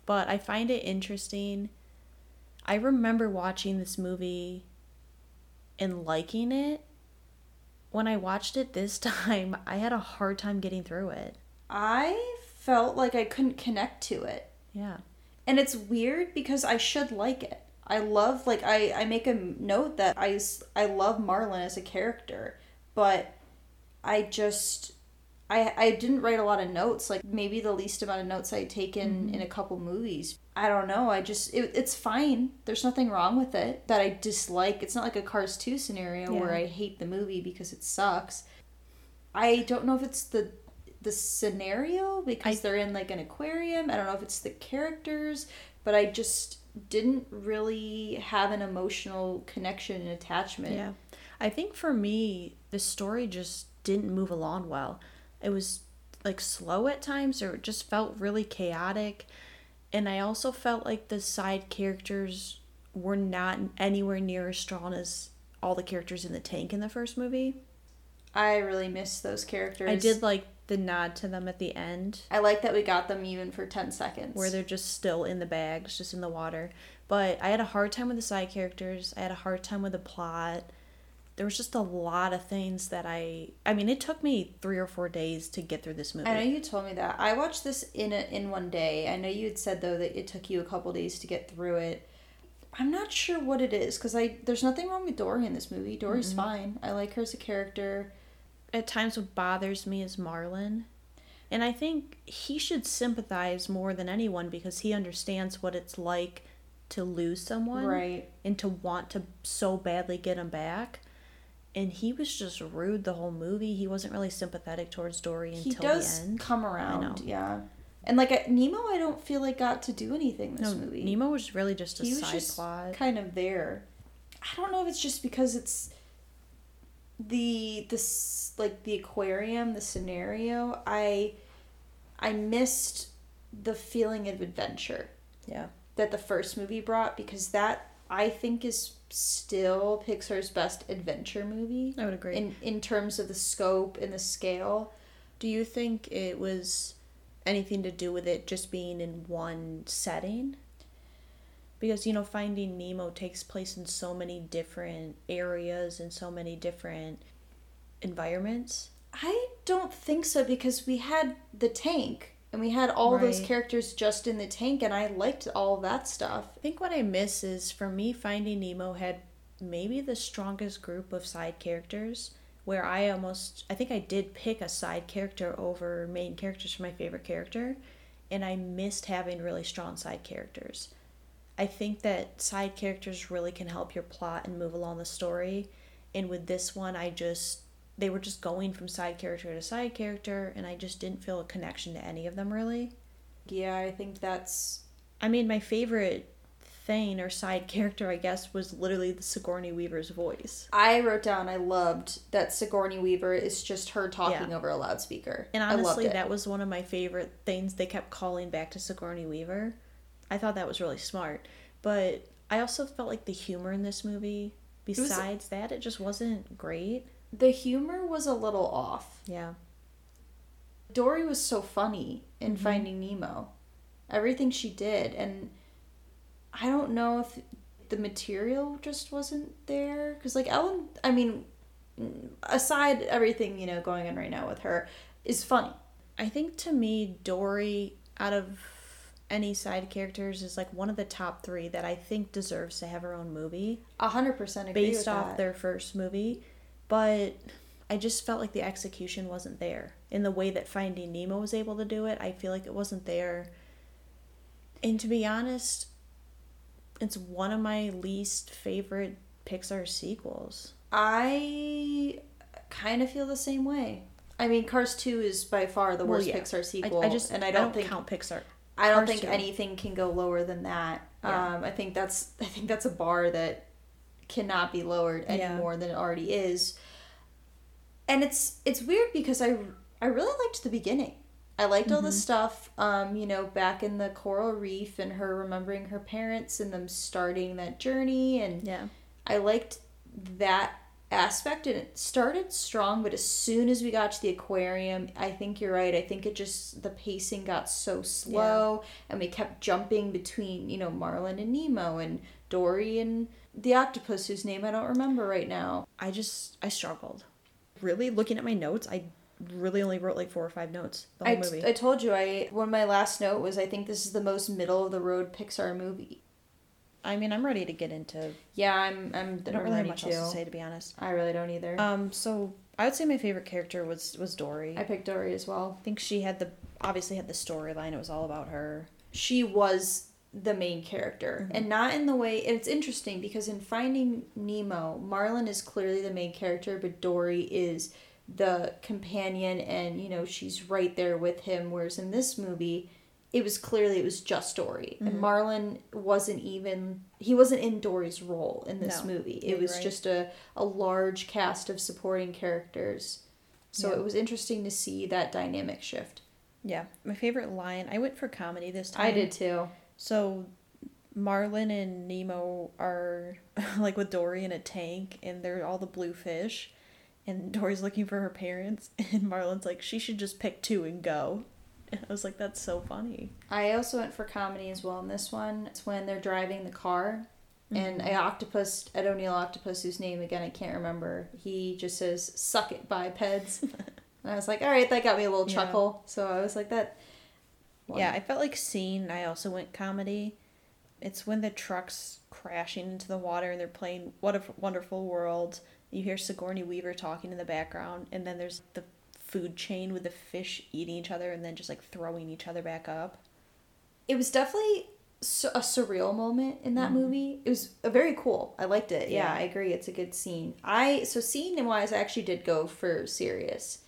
But I find it interesting. I remember watching this movie and liking it. When I watched it this time, I had a hard time getting through it. I felt like I couldn't connect to it. Yeah. And it's weird because I should like it. I love like I I make a note that I I love Marlin as a character, but I just I I didn't write a lot of notes, like maybe the least amount of notes I'd taken mm-hmm. in a couple movies. I don't know. I just it, it's fine. There's nothing wrong with it that I dislike. It's not like a Cars 2 scenario where I hate the movie because it sucks. I don't know if it's the the scenario because they're in like an aquarium. I don't know if it's the characters, but I just didn't really have an emotional connection and attachment. Yeah. I think for me, the story just didn't move along well. It was like slow at times or it just felt really chaotic. And I also felt like the side characters were not anywhere near as strong as all the characters in the tank in the first movie. I really miss those characters. I did like the nod to them at the end I like that we got them even for 10 seconds. where they're just still in the bags, just in the water. But I had a hard time with the side characters. I had a hard time with the plot. There was just a lot of things that I I mean, it took me 3 or 4 days to get through this movie. I know you told me that. I watched this in a, in one day. I know you had said though that it took you a couple days to get through it. I'm not sure what it is because I there's nothing wrong with Dory in this movie. Dory's mm-hmm. fine. I like her as a character. At times what bothers me is Marlin. And I think he should sympathize more than anyone because he understands what it's like to lose someone Right. and to want to so badly get him back. And he was just rude the whole movie. He wasn't really sympathetic towards Dory He until does the end. come around. Yeah. And like I- Nemo, I don't feel like got to do anything this No, movie. Nemo was really just a he was side just plot. kind of there. I don't know if it's just because it's the this like the aquarium, the scenario. I I missed the feeling of adventure Yeah. that the first movie brought because that I think is still Pixar's best adventure movie I would agree. in in terms of the scope and the scale. Do you think it was anything to do with it just being in one setting? Because you know, Finding Nemo takes place in so many different areas and so many different environments. I don't think so because we had the tank and we had all those characters just in the tank and I liked all that stuff. I think what I miss is for me, Finding Nemo had maybe the strongest group of side characters. Where I almost, I think I did pick a side character over main characters for my favorite character, and I missed having really strong side characters. I think that side characters really can help your plot and move along the story. And with this one, I just, they were just going from side character to side character, and I just didn't feel a connection to any of them really. Yeah, I think that's I mean, my favorite thing or side character, I guess, was literally the Sigourney Weaver's voice. I wrote down I loved that Sigourney Weaver is just her talking Yeah. over a loudspeaker. And honestly, that was one of my favorite things. They kept calling back to Sigourney Weaver. I thought that was really smart. But I also felt like the humor in this movie, was- besides that, it just wasn't great. The humor was a little off. Yeah. Dory was so funny in Mm-hmm. Finding Nemo. Everything she did and I don't know if the material just wasn't there cuz like Ellen, I mean aside everything, you know, going on right now with her is funny. I think to me, Dory, out of any side characters, is like one of the top three that I think deserves to have her own movie. A 100% agree based off that. their first movie, but I just felt like the execution wasn't there. In the way that Finding Nemo was able to do it, I feel like it wasn't there. And to be honest, it's one of my least favorite Pixar sequels. I kind of feel the same way. I mean, Cars 2 is by far the Well, worst yeah. Pixar sequel. I just and I don't, think count Pixar. I don't Cars think 2. anything can go lower than that. Yeah. Um, I think that's I think that's a bar that cannot be lowered any Yeah. more than it already is. And it's it's weird because I I really liked the beginning. I liked all the Mm-hmm. stuff, um, you know, back in the coral reef and her remembering her parents and them starting that journey and Yeah. I liked that aspect and it started strong but as soon as we got to the aquarium i think you're right i think it just the pacing got so slow and we kept jumping between you know marlin and nemo and dory and the octopus whose name i don't remember right now I just I struggled. Really, looking at my notes, I really only wrote like four or five notes the whole I, movie. I told you i one of my last note was i think this is the most middle of the road pixar movie I mean, I'm ready to get into. yeah i'm i'm, I don't really have much to else to say, to be honest. i really don't either Um, so I would say my favorite character was was Dory. i picked dory as well I think she had the obviously had the storyline. It was all about her. she was the main character and not in the way it's interesting because in finding nemo marlin is clearly the main character but dory is the companion and you know she's right there with him whereas in this movie it was clearly it was just Dory Mm-hmm. and marlin wasn't even he wasn't in Dory's role in this No. movie it was right. just a, a large cast of supporting characters so Yeah. it was interesting to see that dynamic shift Yeah, my favorite line. I went for comedy this time. I did too So, Marlin and Nemo are like with Dory in a tank, and they're all the blue fish, and Dory's looking for her parents, and Marlin's like, she should just pick two and go. And I was like, that's so funny. I also went for comedy as well in this one. It's when they're driving the car and Mm-hmm. a octopus, Ed O'Neill octopus, whose name again I can't remember, he just says, suck it, bipeds. and I was like, all right, that got me a little Yeah. chuckle. So I was like, that. Yeah, I felt like scene. I also went comedy. It's when the truck's crashing into the water and they're playing "What a Wonderful World." You hear Sigourney Weaver talking in the background, and then there's the food chain with the fish eating each other and then just like throwing each other back up. It was definitely a surreal moment in that movie. It was uh, very cool. I liked it. Yeah, Yeah. I agree. It's a good scene. I so scene and wise, I actually did go for serious.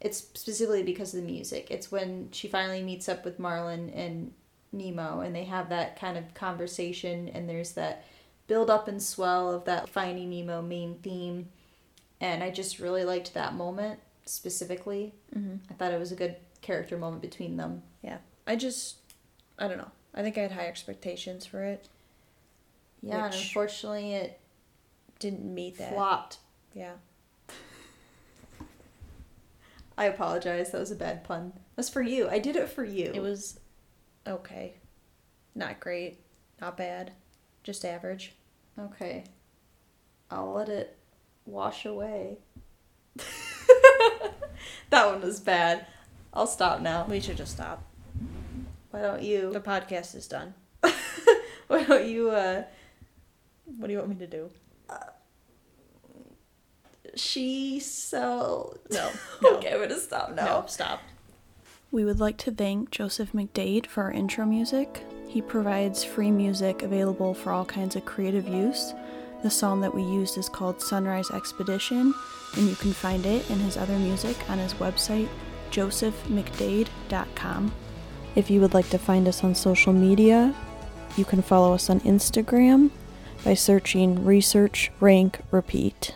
It's specifically because of the music. It's when she finally meets up with Marlin and Nemo, and they have that kind of conversation, and there's that build up and swell of that Finding Nemo main theme, and I just really liked that moment specifically. Mm-hmm. I thought it was a good character moment between them. Yeah, I just, I don't know. I think I had high expectations for it. Yeah, and unfortunately, it Didn't meet that. flopped. Yeah. I apologize. That was a bad pun. That's for you. I did it for you. It was okay. Not great. Not bad. Just average. okay. I'll let it wash away. that one was bad. I'll stop now. We should just stop. Why don't you? The podcast is done. Why don't you? uh What do you want me to do? She so No, no. okay, I'm gonna stop now. No, stop. We would like to thank Joseph McDade for our intro music. He provides free music available for all kinds of creative use. The song that we used is called Sunrise Expedition, and you can find it and his other music on his website, josephmcdade.com. If you would like to find us on social media, you can follow us on Instagram by searching Research Rank Repeat.